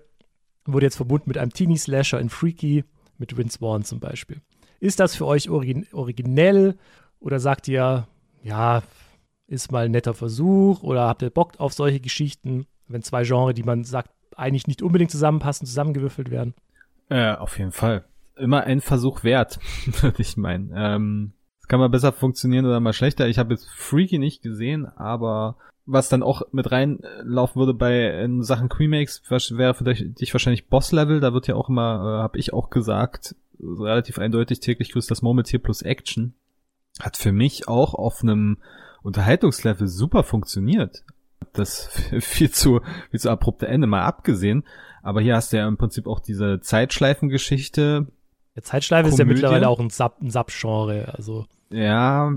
C: wurde jetzt verbunden mit einem Teenie-Slasher in Freaky, mit Vince Vaughn zum Beispiel. Ist das für euch origin originell oder sagt ihr, ja, ist mal ein netter Versuch oder habt ihr Bock auf solche Geschichten, wenn zwei Genres, die man sagt, eigentlich nicht unbedingt zusammenpassen, zusammengewürfelt werden?
D: Äh, auf jeden Fall. Immer ein Versuch wert, (laughs) würde ich meinen. Ähm, kann mal besser funktionieren oder mal schlechter. Ich habe jetzt Freaky nicht gesehen, aber was dann auch mit reinlaufen würde bei in Sachen Remakes, wäre für dich wahrscheinlich Boss-Level. Da wird ja auch immer, äh, habe ich auch gesagt, relativ eindeutig täglich grüßt das Moment hier plus Action. Hat für mich auch auf einem Unterhaltungslevel super funktioniert. Das (laughs) viel zu, viel zu abrupte Ende mal abgesehen. Aber hier hast du ja im Prinzip auch diese Zeitschleifengeschichte.
C: Ja, Zeitschleife Komödie. ist ja mittlerweile auch ein Sub, ein Sub-Genre, also.
D: Ja,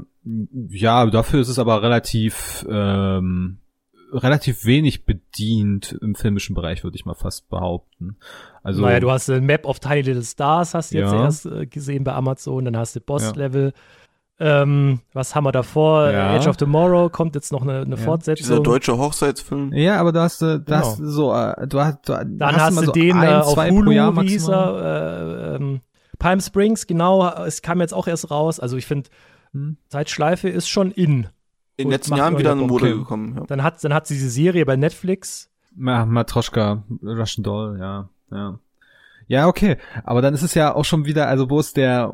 D: ja, dafür ist es aber relativ, ähm, relativ wenig bedient im filmischen Bereich, würde ich mal fast behaupten. Also,
C: naja, du hast äh, Map of Tiny Little Stars, hast du jetzt ja. erst äh, gesehen bei Amazon, dann hast du Boss-Level. Ja. Ähm, was haben wir davor? Ja. Edge of Tomorrow kommt jetzt noch eine, eine ja. Fortsetzung.
E: Dieser deutsche Hochzeitsfilm.
D: Ja, aber du hast, du genau. hast so, äh, du hast, du
C: dann hast, hast du so den ein, äh, auf Hulu, wie hieß er, äh, ähm, Palm Springs, genau, es kam jetzt auch erst raus. Also ich finde, hm. Zeitschleife ist schon in.
E: In den letzten Jahren wieder eine Mode okay. gekommen.
C: Ja. Dann hat, dann hat sie diese Serie bei Netflix.
D: Ja, Matroschka, Russian Doll, ja, ja. Ja, okay. Aber dann ist es ja auch schon wieder, also wo ist der,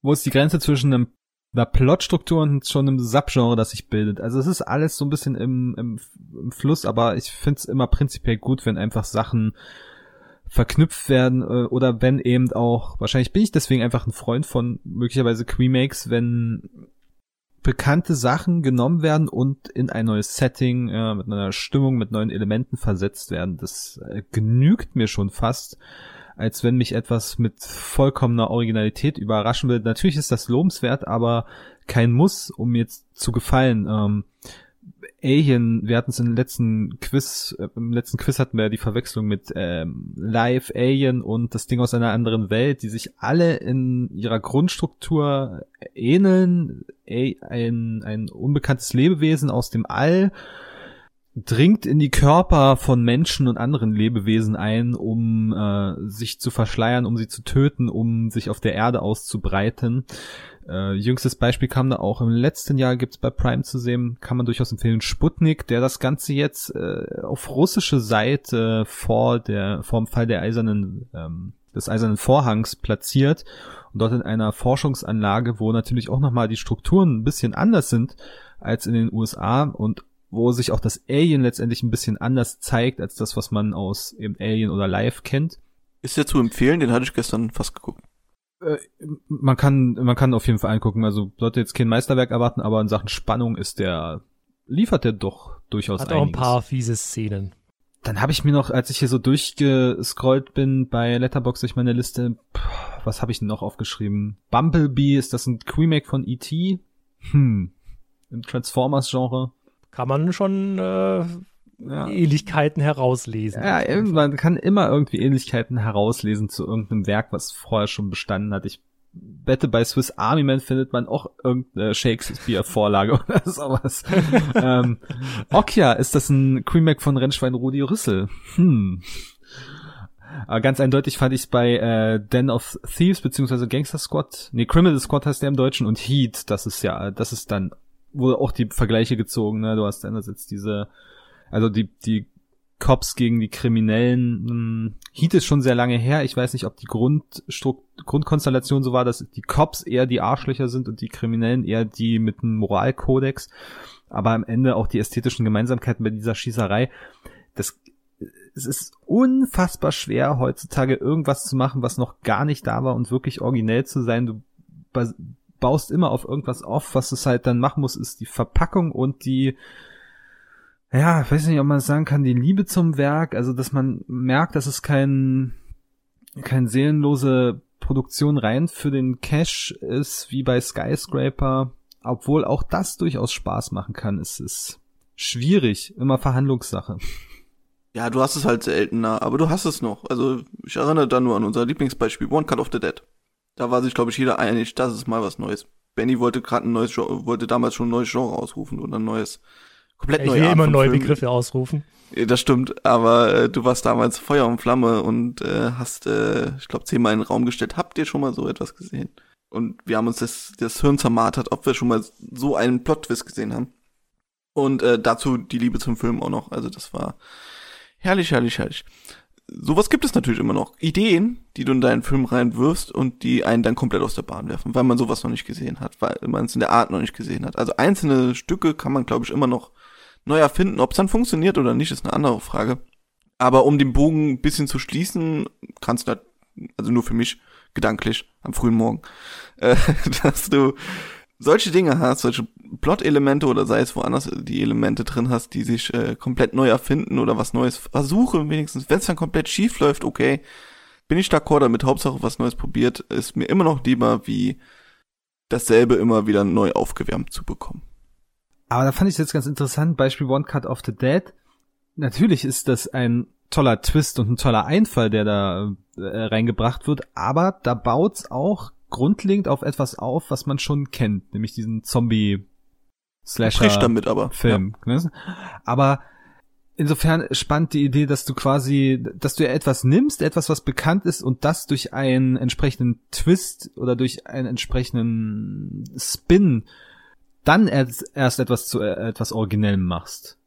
D: wo ist die Grenze zwischen einem einer Plotstruktur und schon einem Subgenre, das sich bildet. Also es ist alles so ein bisschen im, im, im Fluss, aber ich finde es immer prinzipiell gut, wenn einfach Sachen verknüpft werden äh, oder wenn eben auch, wahrscheinlich bin ich deswegen einfach ein Freund von möglicherweise Remakes, wenn bekannte Sachen genommen werden und in ein neues Setting äh, mit einer Stimmung, mit neuen Elementen versetzt werden. Das äh, genügt mir schon fast als wenn mich etwas mit vollkommener Originalität überraschen will. Natürlich ist das lobenswert, aber kein Muss, um jetzt zu gefallen. Ähm, Alien, wir hatten es im letzten Quiz, äh, im letzten Quiz hatten wir ja die Verwechslung mit ähm, Live Alien und das Ding aus einer anderen Welt, die sich alle in ihrer Grundstruktur ähneln. Ein, ein unbekanntes Lebewesen aus dem All dringt in die Körper von Menschen und anderen Lebewesen ein, um äh, sich zu verschleiern, um sie zu töten, um sich auf der Erde auszubreiten. Äh, jüngstes Beispiel kam da auch im letzten Jahr, gibt's bei Prime zu sehen, kann man durchaus empfehlen, Sputnik, der das Ganze jetzt äh, auf russische Seite vor der vor dem Fall der eisernen ähm, des eisernen Vorhangs platziert und dort in einer Forschungsanlage, wo natürlich auch nochmal die Strukturen ein bisschen anders sind als in den USA und wo sich auch das Alien letztendlich ein bisschen anders zeigt, als das, was man aus eben Alien oder Live kennt.
E: Ist der zu empfehlen? Den hatte ich gestern fast geguckt.
D: Äh, man kann, man kann auf jeden Fall angucken. Also sollte jetzt kein Meisterwerk erwarten, aber in Sachen Spannung ist der, liefert der doch durchaus
C: Hat einiges. auch ein paar fiese Szenen.
D: dann habe ich mir noch, als ich hier so durchgescrollt bin bei Letterbox durch meine Liste, was habe ich denn noch aufgeschrieben? Bumblebee, ist das ein Remake von E.T.? Hm. Im Transformers-Genre.
C: Kann man schon äh, ja. Ähnlichkeiten herauslesen.
D: Ja, man kann immer irgendwie Ähnlichkeiten herauslesen zu irgendeinem Werk, was vorher schon bestanden hat. Ich Wette bei Swiss Army Man findet man auch irgendeine Shakespeare-Vorlage (laughs) oder sowas. (laughs) ähm, Okja, ist das ein Remake von Rennschwein Rudi Rüssel? Hm. Aber ganz eindeutig fand ich es bei äh, Den of Thieves beziehungsweise Gangster Squad, nee, Criminal Squad heißt der im Deutschen und Heat, das ist ja, das ist dann, wurde auch die Vergleiche gezogen, ne? Du hast einerseits diese, also die, die Cops gegen die Kriminellen. Hm, Heat ist schon sehr lange her. Ich weiß nicht, ob die Grundstrukt Grundkonstellation so war, dass die Cops eher die Arschlöcher sind und die Kriminellen eher die mit einem Moralkodex. Aber am Ende auch die ästhetischen Gemeinsamkeiten bei dieser Schießerei. Das, es ist unfassbar schwer, heutzutage irgendwas zu machen, was noch gar nicht da war und wirklich originell zu sein. Du baust immer auf irgendwas auf. Was es halt dann machen muss, ist die Verpackung und die ja, ich weiß nicht, ob man sagen kann, die Liebe zum Werk, also dass man merkt, dass es kein, kein seelenlose Produktion rein für den Cash ist, wie bei Skyscraper, obwohl auch das durchaus Spaß machen kann. Es schwierig, immer Verhandlungssache.
E: Ja, du hast es halt seltener, aber du hast es noch. Also ich erinnere da nur an unser Lieblingsbeispiel, One Cut of the Dead. Da war sich, glaube ich, jeder einig, das ist mal was Neues. Benny wollte gerade ein neues Genre, wollte damals schon ein neues Genre ausrufen oder ein neues komplett
C: neue Ich will immer neue Film. Begriffe ausrufen.
E: Das stimmt, aber äh, du warst damals Feuer und Flamme und äh, hast, äh, ich glaube, zehnmal in den Raum gestellt. Habt ihr schon mal so etwas gesehen? Und wir haben uns das, das Hirn zermartert, ob wir schon mal so einen Plot-Twist gesehen haben. Und äh, dazu die Liebe zum Film auch noch. Also das war herrlich, herrlich, herrlich. Sowas gibt es natürlich immer noch. Ideen, die du in deinen Film reinwirfst und die einen dann komplett aus der Bahn werfen, weil man sowas noch nicht gesehen hat, weil man es in der Art noch nicht gesehen hat. Also einzelne Stücke kann man, glaube ich, immer noch neu erfinden. Ob es dann funktioniert oder nicht, ist eine andere Frage. Aber um den Bogen ein bisschen zu schließen, kannst du, also nur für mich, gedanklich, am frühen Morgen, (laughs) äh, dass du solche Dinge hast, solche Plot-Elemente oder sei es woanders die Elemente drin hast, die sich äh, komplett neu erfinden oder was Neues versuche, wenigstens, wenn es dann komplett schief läuft, okay, bin ich d'accord damit, Hauptsache was Neues probiert, ist mir immer noch lieber, wie dasselbe immer wieder neu aufgewärmt zu bekommen.
D: Aber da fand ich jetzt ganz interessant, Beispiel One Cut of the Dead. Natürlich ist das ein toller Twist und ein toller Einfall, der da äh, reingebracht wird, aber da baut's auch grundlegend auf etwas auf, was man schon kennt, nämlich diesen Zombie Slasher
E: damit aber
D: Film. Ja. Ne? Aber insofern spannend die Idee, dass du quasi, dass du ja etwas nimmst, etwas, was bekannt ist und das durch einen entsprechenden Twist oder durch einen entsprechenden Spin dann erst, erst etwas zu äh, etwas Originellem machst.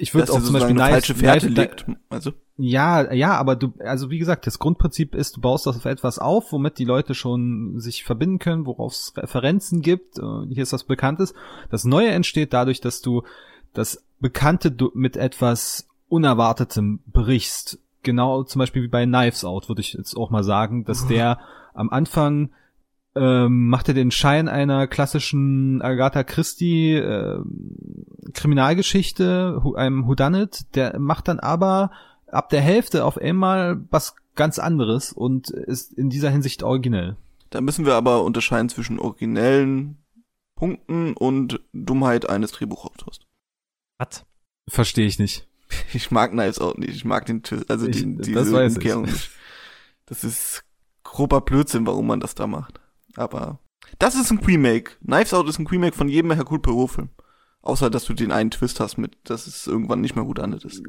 D: Ich würde auch zum Beispiel
E: nice, falsche Fährte liegt, also
D: ja, ja, aber du, also wie gesagt, das Grundprinzip ist, du baust das auf etwas auf, womit die Leute schon sich verbinden können, worauf es Referenzen gibt. Hier ist was Bekanntes. Das Neue entsteht dadurch, dass du das Bekannte mit etwas Unerwartetem brichst. Genau, zum Beispiel wie bei Knives Out, würde ich jetzt auch mal sagen, dass der am Anfang ähm, macht er den Schein einer klassischen Agatha Christie äh, Kriminalgeschichte, einem Whodunit, der macht dann aber ab der Hälfte auf einmal was ganz anderes und ist in dieser Hinsicht originell.
E: Da müssen wir aber unterscheiden zwischen originellen Punkten und Dummheit eines Drehbuchautors.
D: Was? Verstehe ich nicht. (laughs)
E: Ich mag Knives auch nicht. Ich mag den also ich, die, diese
D: das weiß Umkehrung ich. nicht.
E: Das ist grober Blödsinn, warum man das da macht. Aber das ist ein Remake. Knives Out ist ein Remake von jedem Hercule Poirot Film. Außer, dass du den einen Twist hast mit, dass es irgendwann nicht mehr gut andet ist.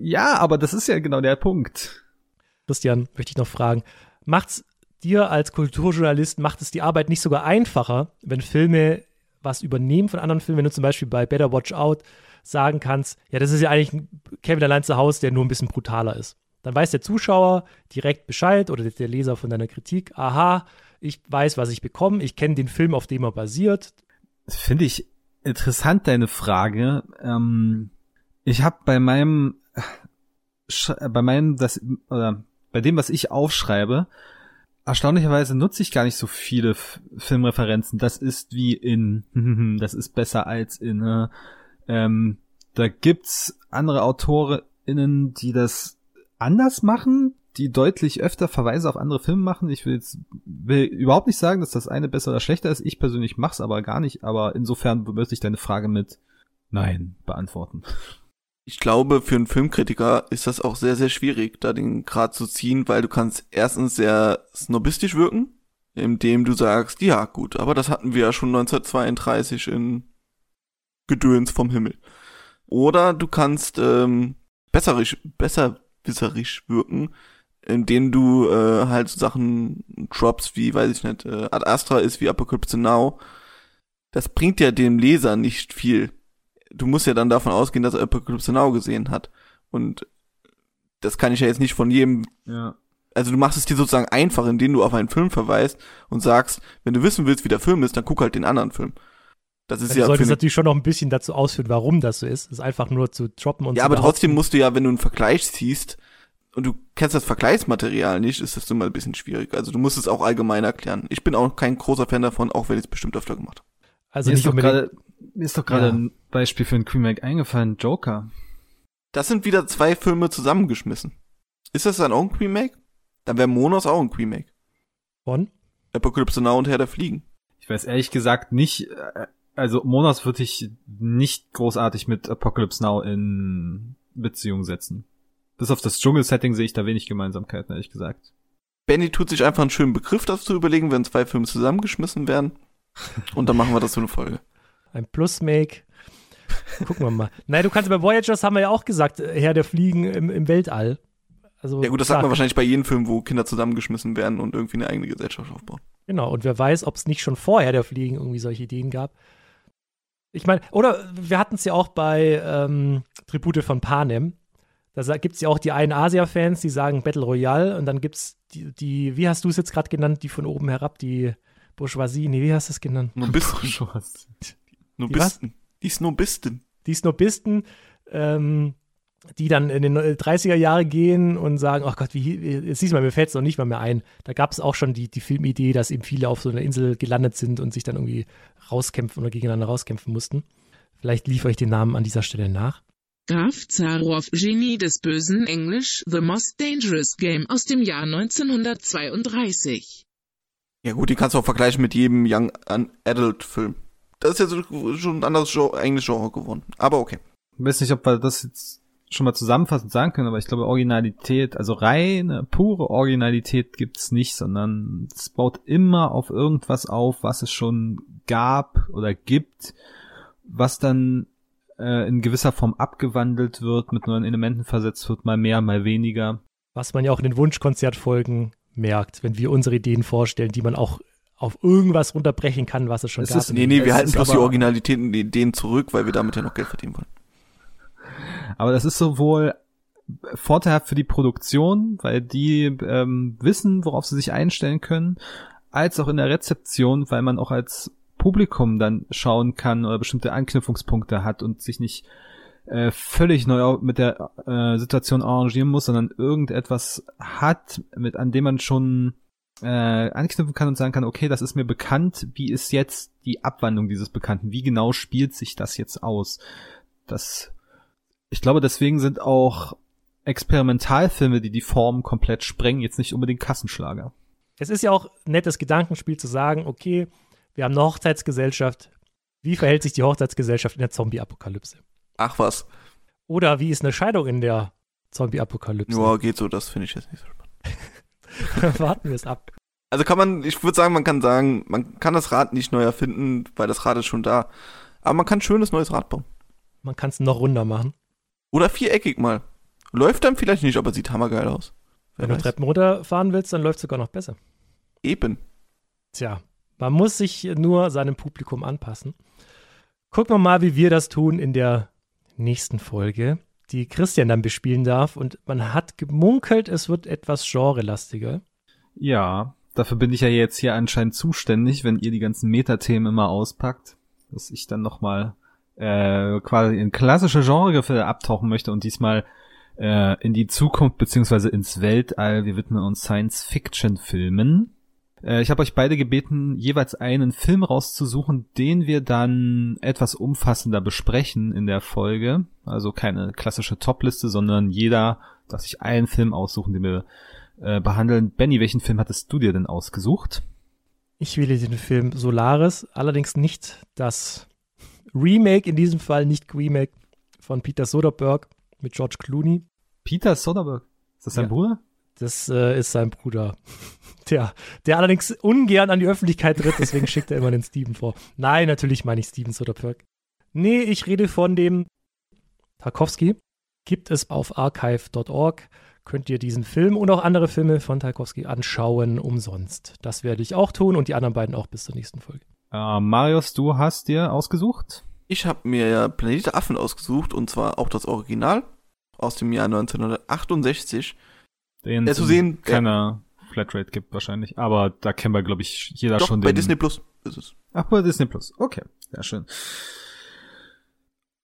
D: Ja, aber das ist ja genau der Punkt.
C: Christian, möchte ich noch fragen. Macht's dir als Kulturjournalist, macht es die Arbeit nicht sogar einfacher, wenn Filme was übernehmen von anderen Filmen, wenn du zum Beispiel bei Better Watch Out sagen kannst, ja, das ist ja eigentlich Kevin allein zu Hause, der nur ein bisschen brutaler ist. Dann weiß der Zuschauer direkt Bescheid oder der Leser von deiner Kritik, aha, ich weiß, was ich bekomme, ich kenne den Film, auf dem er basiert.
D: Finde ich interessant, deine Frage. Ähm, ich habe bei meinem, bei meinem, das, oder bei dem, was ich aufschreibe, erstaunlicherweise nutze ich gar nicht so viele F Filmreferenzen. Das ist wie in, (laughs) das ist besser als in, äh, ähm, da gibt's andere Autoren, KritikerInnen, die das anders machen, die deutlich öfter Verweise auf andere Filme machen. Ich will jetzt will überhaupt nicht sagen, dass das eine besser oder schlechter ist. Ich persönlich mach's aber gar nicht. Aber insofern würde ich deine Frage mit Nein beantworten.
E: Ich glaube, für einen Filmkritiker ist das auch sehr, sehr schwierig, da den Grad zu ziehen, weil du kannst erstens sehr snobistisch wirken, indem du sagst, ja gut, aber das hatten wir ja schon 1932 in Gedöns vom Himmel. Oder du kannst ähm, besserisch, besserwisserisch wirken, indem du äh, halt so Sachen drops wie, weiß ich nicht, äh, Ad Astra ist wie Apocalypse Now. Das bringt ja dem Leser nicht viel. Du musst ja dann davon ausgehen, dass er Apocalypse Now gesehen hat. Und das kann ich ja jetzt nicht von jedem
D: Ja.
E: also du machst es dir sozusagen einfach, indem du auf einen Film verweist und sagst, wenn du wissen willst, wie der Film ist, dann guck halt den anderen Film. Das ist
C: Du
E: ja,
C: solltest
E: für
C: natürlich schon noch ein bisschen dazu ausführen, warum das so ist. Das ist einfach nur zu droppen und
E: ja,
C: zu
E: aber trotzdem musst du ja, wenn du einen Vergleich siehst und du kennst das Vergleichsmaterial nicht, ist das immer ein bisschen schwierig. Also du musst es auch allgemein erklären. Ich bin auch kein großer Fan davon, auch wenn ich es bestimmt öfter gemacht habe.
C: Also
D: mir, ist doch gerade, mir ist doch gerade
C: Ja.
D: ein Beispiel für ein Remake eingefallen. Joker.
E: Das sind wieder zwei Filme zusammengeschmissen. Ist das dann auch ein Remake? Dann wäre Monos auch ein Remake.
C: Von?
E: Apocalypse Now und Herr der Fliegen.
D: Ich weiß ehrlich gesagt nicht, äh, also Monas würde ich nicht großartig mit Apocalypse Now in Beziehung setzen. Bis auf das Dschungel-Setting sehe ich da wenig Gemeinsamkeiten, ehrlich gesagt.
E: Benny tut sich einfach einen schönen Begriff dazu überlegen, wenn zwei Filme zusammengeschmissen werden. Und dann machen wir das so eine Folge.
C: Ein Plus-Make. Gucken wir mal. Nein, du kannst bei Voyagers haben wir ja auch gesagt, äh, Herr der Fliegen im, im Weltall. Also,
E: Ja gut, das
C: klar,
E: sagt man wahrscheinlich bei jedem Film, wo Kinder zusammengeschmissen werden und irgendwie eine eigene Gesellschaft aufbauen.
C: Genau, und wer weiß, ob es nicht schon vorher der Fliegen irgendwie solche Ideen gab. Ich meine, oder wir hatten es ja auch bei ähm, Tribute von Panem. Da gibt es ja auch die einen Asia-Fans, die sagen Battle Royale und dann gibt es die, die, wie hast du es jetzt gerade genannt, die von oben herab, die Bourgeoisie, nee, wie hast du es genannt?
E: Nobisten.
D: Bourgeoisie. (laughs)
E: Nobisten. Die Snobisten.
C: Die Snobisten, ähm, die dann in den 30er Jahre gehen und sagen, ach Gott, wie, jetzt siehst du mal, mir fällt es noch nicht mal mehr ein. Da gab es auch schon die, die Filmidee, dass eben viele auf so einer Insel gelandet sind und sich dann irgendwie rauskämpfen oder gegeneinander rauskämpfen mussten. Vielleicht liefere ich den Namen an dieser Stelle nach.
F: Graf Zaroff, Genie des Bösen Englisch, The Most Dangerous Game aus dem Jahr 1932.
E: Ja gut, die kannst du auch vergleichen mit jedem Young Adult Film. Das ist ja so, schon ein anderes Genre, englisches Genre geworden. Aber okay.
D: Ich weiß nicht, ob wir das jetzt schon mal zusammenfassend sagen können, aber ich glaube, Originalität, also reine, pure Originalität gibt's nicht, sondern es baut immer auf irgendwas auf, was es schon gab oder gibt, was dann äh, in gewisser Form abgewandelt wird, mit neuen Elementen versetzt wird, mal mehr, mal weniger.
C: Was man ja auch in den Wunschkonzertfolgen merkt, wenn wir unsere Ideen vorstellen, die man auch auf irgendwas runterbrechen kann, was es schon
D: Es
C: gab.
D: ist-
E: Nee, nee,
D: Es
E: wir halten bloß die Originalitäten und die Ideen zurück, weil wir damit ja noch Geld verdienen wollen.
D: Aber das ist sowohl vorteilhaft für die Produktion, weil die ähm, wissen, worauf sie sich einstellen können, als auch in der Rezeption, weil man auch als Publikum dann schauen kann oder bestimmte Anknüpfungspunkte hat und sich nicht äh, völlig neu mit der äh, Situation arrangieren muss, sondern irgendetwas hat, mit an dem man schon äh, anknüpfen kann und sagen kann, okay, das ist mir bekannt, wie ist jetzt die Abwandlung dieses Bekannten, wie genau spielt sich das jetzt aus? Das ich glaube, deswegen sind auch Experimentalfilme, die die Form komplett sprengen, jetzt nicht unbedingt Kassenschlager.
C: Es ist ja auch nettes Gedankenspiel zu sagen, okay, wir haben eine Hochzeitsgesellschaft. Wie verhält sich die Hochzeitsgesellschaft in der Zombie-Apokalypse?
E: Ach was.
C: Oder wie ist eine Scheidung in der Zombie-Apokalypse?
E: Ja, geht so, das finde ich jetzt nicht so spannend. (laughs)
C: Warten wir es ab.
E: Also kann man, ich würde sagen, man kann sagen, man kann das Rad nicht neu erfinden, weil das Rad ist schon da. Aber man kann ein schönes neues Rad bauen.
C: Man kann es noch runder machen.
E: Oder viereckig mal. Läuft dann vielleicht nicht, aber sieht hammergeil aus. Wer
C: Wenn du
E: weiß.
C: Treppen runterfahren willst, dann läuft es sogar noch besser.
E: Eben.
C: Tja, man muss sich nur seinem Publikum anpassen. Gucken wir mal, wie wir das tun in der nächsten Folge, die Christian dann bespielen darf. Und man hat gemunkelt, es wird etwas genrelastiger.
D: Ja, dafür bin ich ja jetzt hier anscheinend zuständig, wenn ihr die ganzen Metathemen immer auspackt, dass ich dann nochmal äh, quasi in klassische Genregefälle abtauchen möchte und diesmal äh, in die Zukunft beziehungsweise ins Weltall. Wir widmen uns Science-Fiction-Filmen. Äh, ich habe euch beide gebeten, jeweils einen Film rauszusuchen, den wir dann etwas umfassender besprechen in der Folge. Also keine klassische Top-Liste, sondern jeder darf sich einen Film aussuchen, den wir äh, behandeln. Benny, welchen Film hattest du dir denn ausgesucht?
C: Ich wähle den Film Solaris, allerdings nicht das Remake, in diesem Fall nicht Remake von Peter Soderbergh mit George Clooney.
D: Peter Soderbergh. Ist das sein
C: Ja.
D: Bruder?
C: Das äh, ist sein Bruder. (laughs) Der, der allerdings ungern an die Öffentlichkeit tritt, deswegen schickt er immer den Steven vor. Nein, natürlich meine ich Steven Soderbergh. Nee, ich rede von dem Tarkovsky. Gibt es auf archive.org. Könnt ihr diesen Film und auch andere Filme von Tarkovsky anschauen, umsonst. Das werde ich auch tun und die anderen beiden auch bis zur nächsten Folge.
D: Äh, Marius, du hast dir ausgesucht?
E: Ich habe mir ja Planet der Affen ausgesucht und zwar auch das Original aus dem Jahr 1968.
D: Den
E: Ja, zu sehen,
D: keiner Flatrate gibt wahrscheinlich. Aber da kennen wir, glaube ich, jeder
E: Doch,
D: schon
E: bei
D: den.
E: Disney Plus ist es.
D: Ach, bei Disney Plus. Okay, sehr schön.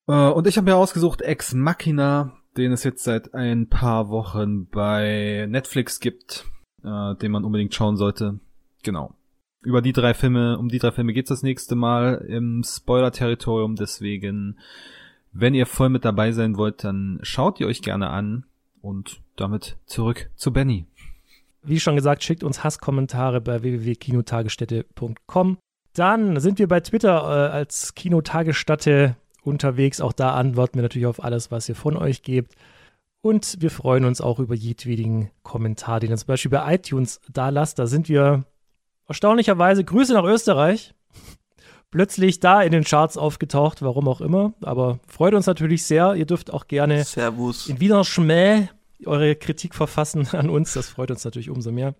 D: Äh, und ich habe mir ausgesucht Ex Machina, den es jetzt seit ein paar Wochen bei Netflix gibt, äh, den man unbedingt schauen sollte. Genau. Über die drei Filme, um die drei Filme geht's das nächste Mal im Spoiler-Territorium, deswegen, wenn ihr voll mit dabei sein wollt, dann schaut ihr euch gerne an und damit zurück zu Benny.
C: Wie schon gesagt, schickt uns Hasskommentare bei www.kinotagesstätte.com. Dann sind wir bei Twitter äh, als Kinotagesstätte unterwegs. Auch da antworten wir natürlich auf alles, was ihr von euch gebt. Und wir freuen uns auch über jedwedigen Kommentar, den ihr zum Beispiel bei iTunes da lasst. Da sind wir erstaunlicherweise Grüße nach Österreich. Plötzlich da in den Charts aufgetaucht, warum auch immer. Aber freut uns natürlich sehr. Ihr dürft auch gerne
E: Servus.
C: in Wiener Schmäh eure Kritik verfassen an uns. Das freut uns natürlich umso mehr.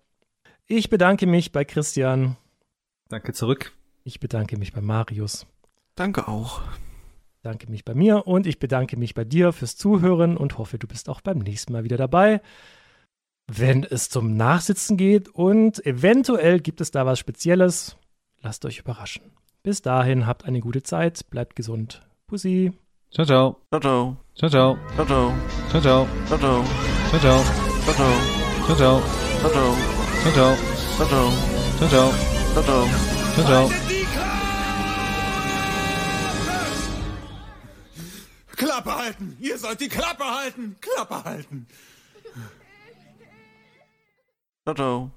C: Ich bedanke mich bei Christian.
D: Danke zurück.
C: Ich bedanke mich bei Marius.
E: Danke auch.
C: Danke mich bei mir und ich bedanke mich bei dir fürs Zuhören und hoffe, du bist auch beim nächsten Mal wieder dabei, wenn es zum Nachsitzen geht und eventuell gibt es da was Spezielles. Lasst euch überraschen. Bis dahin, habt eine gute Zeit, bleibt gesund. Pussy.
D: Ciao, ciao.
E: Ciao, ciao.
D: Ciao, ciao.
E: Ciao, ciao.
D: Ciao, ciao.
E: Ciao, ciao.
D: Ciao, ciao.
E: Ciao, ciao.
D: Ciao, ciao.
E: Ciao, ciao.
D: Ciao, ciao.
E: Ciao, ciao.
D: Ciao, ciao.
E: Ciao, ciao.
D: Ciao, ciao.
G: Klappe halten! Ihr sollt die Klappe halten! Klappe halten!
E: Ciao, ciao.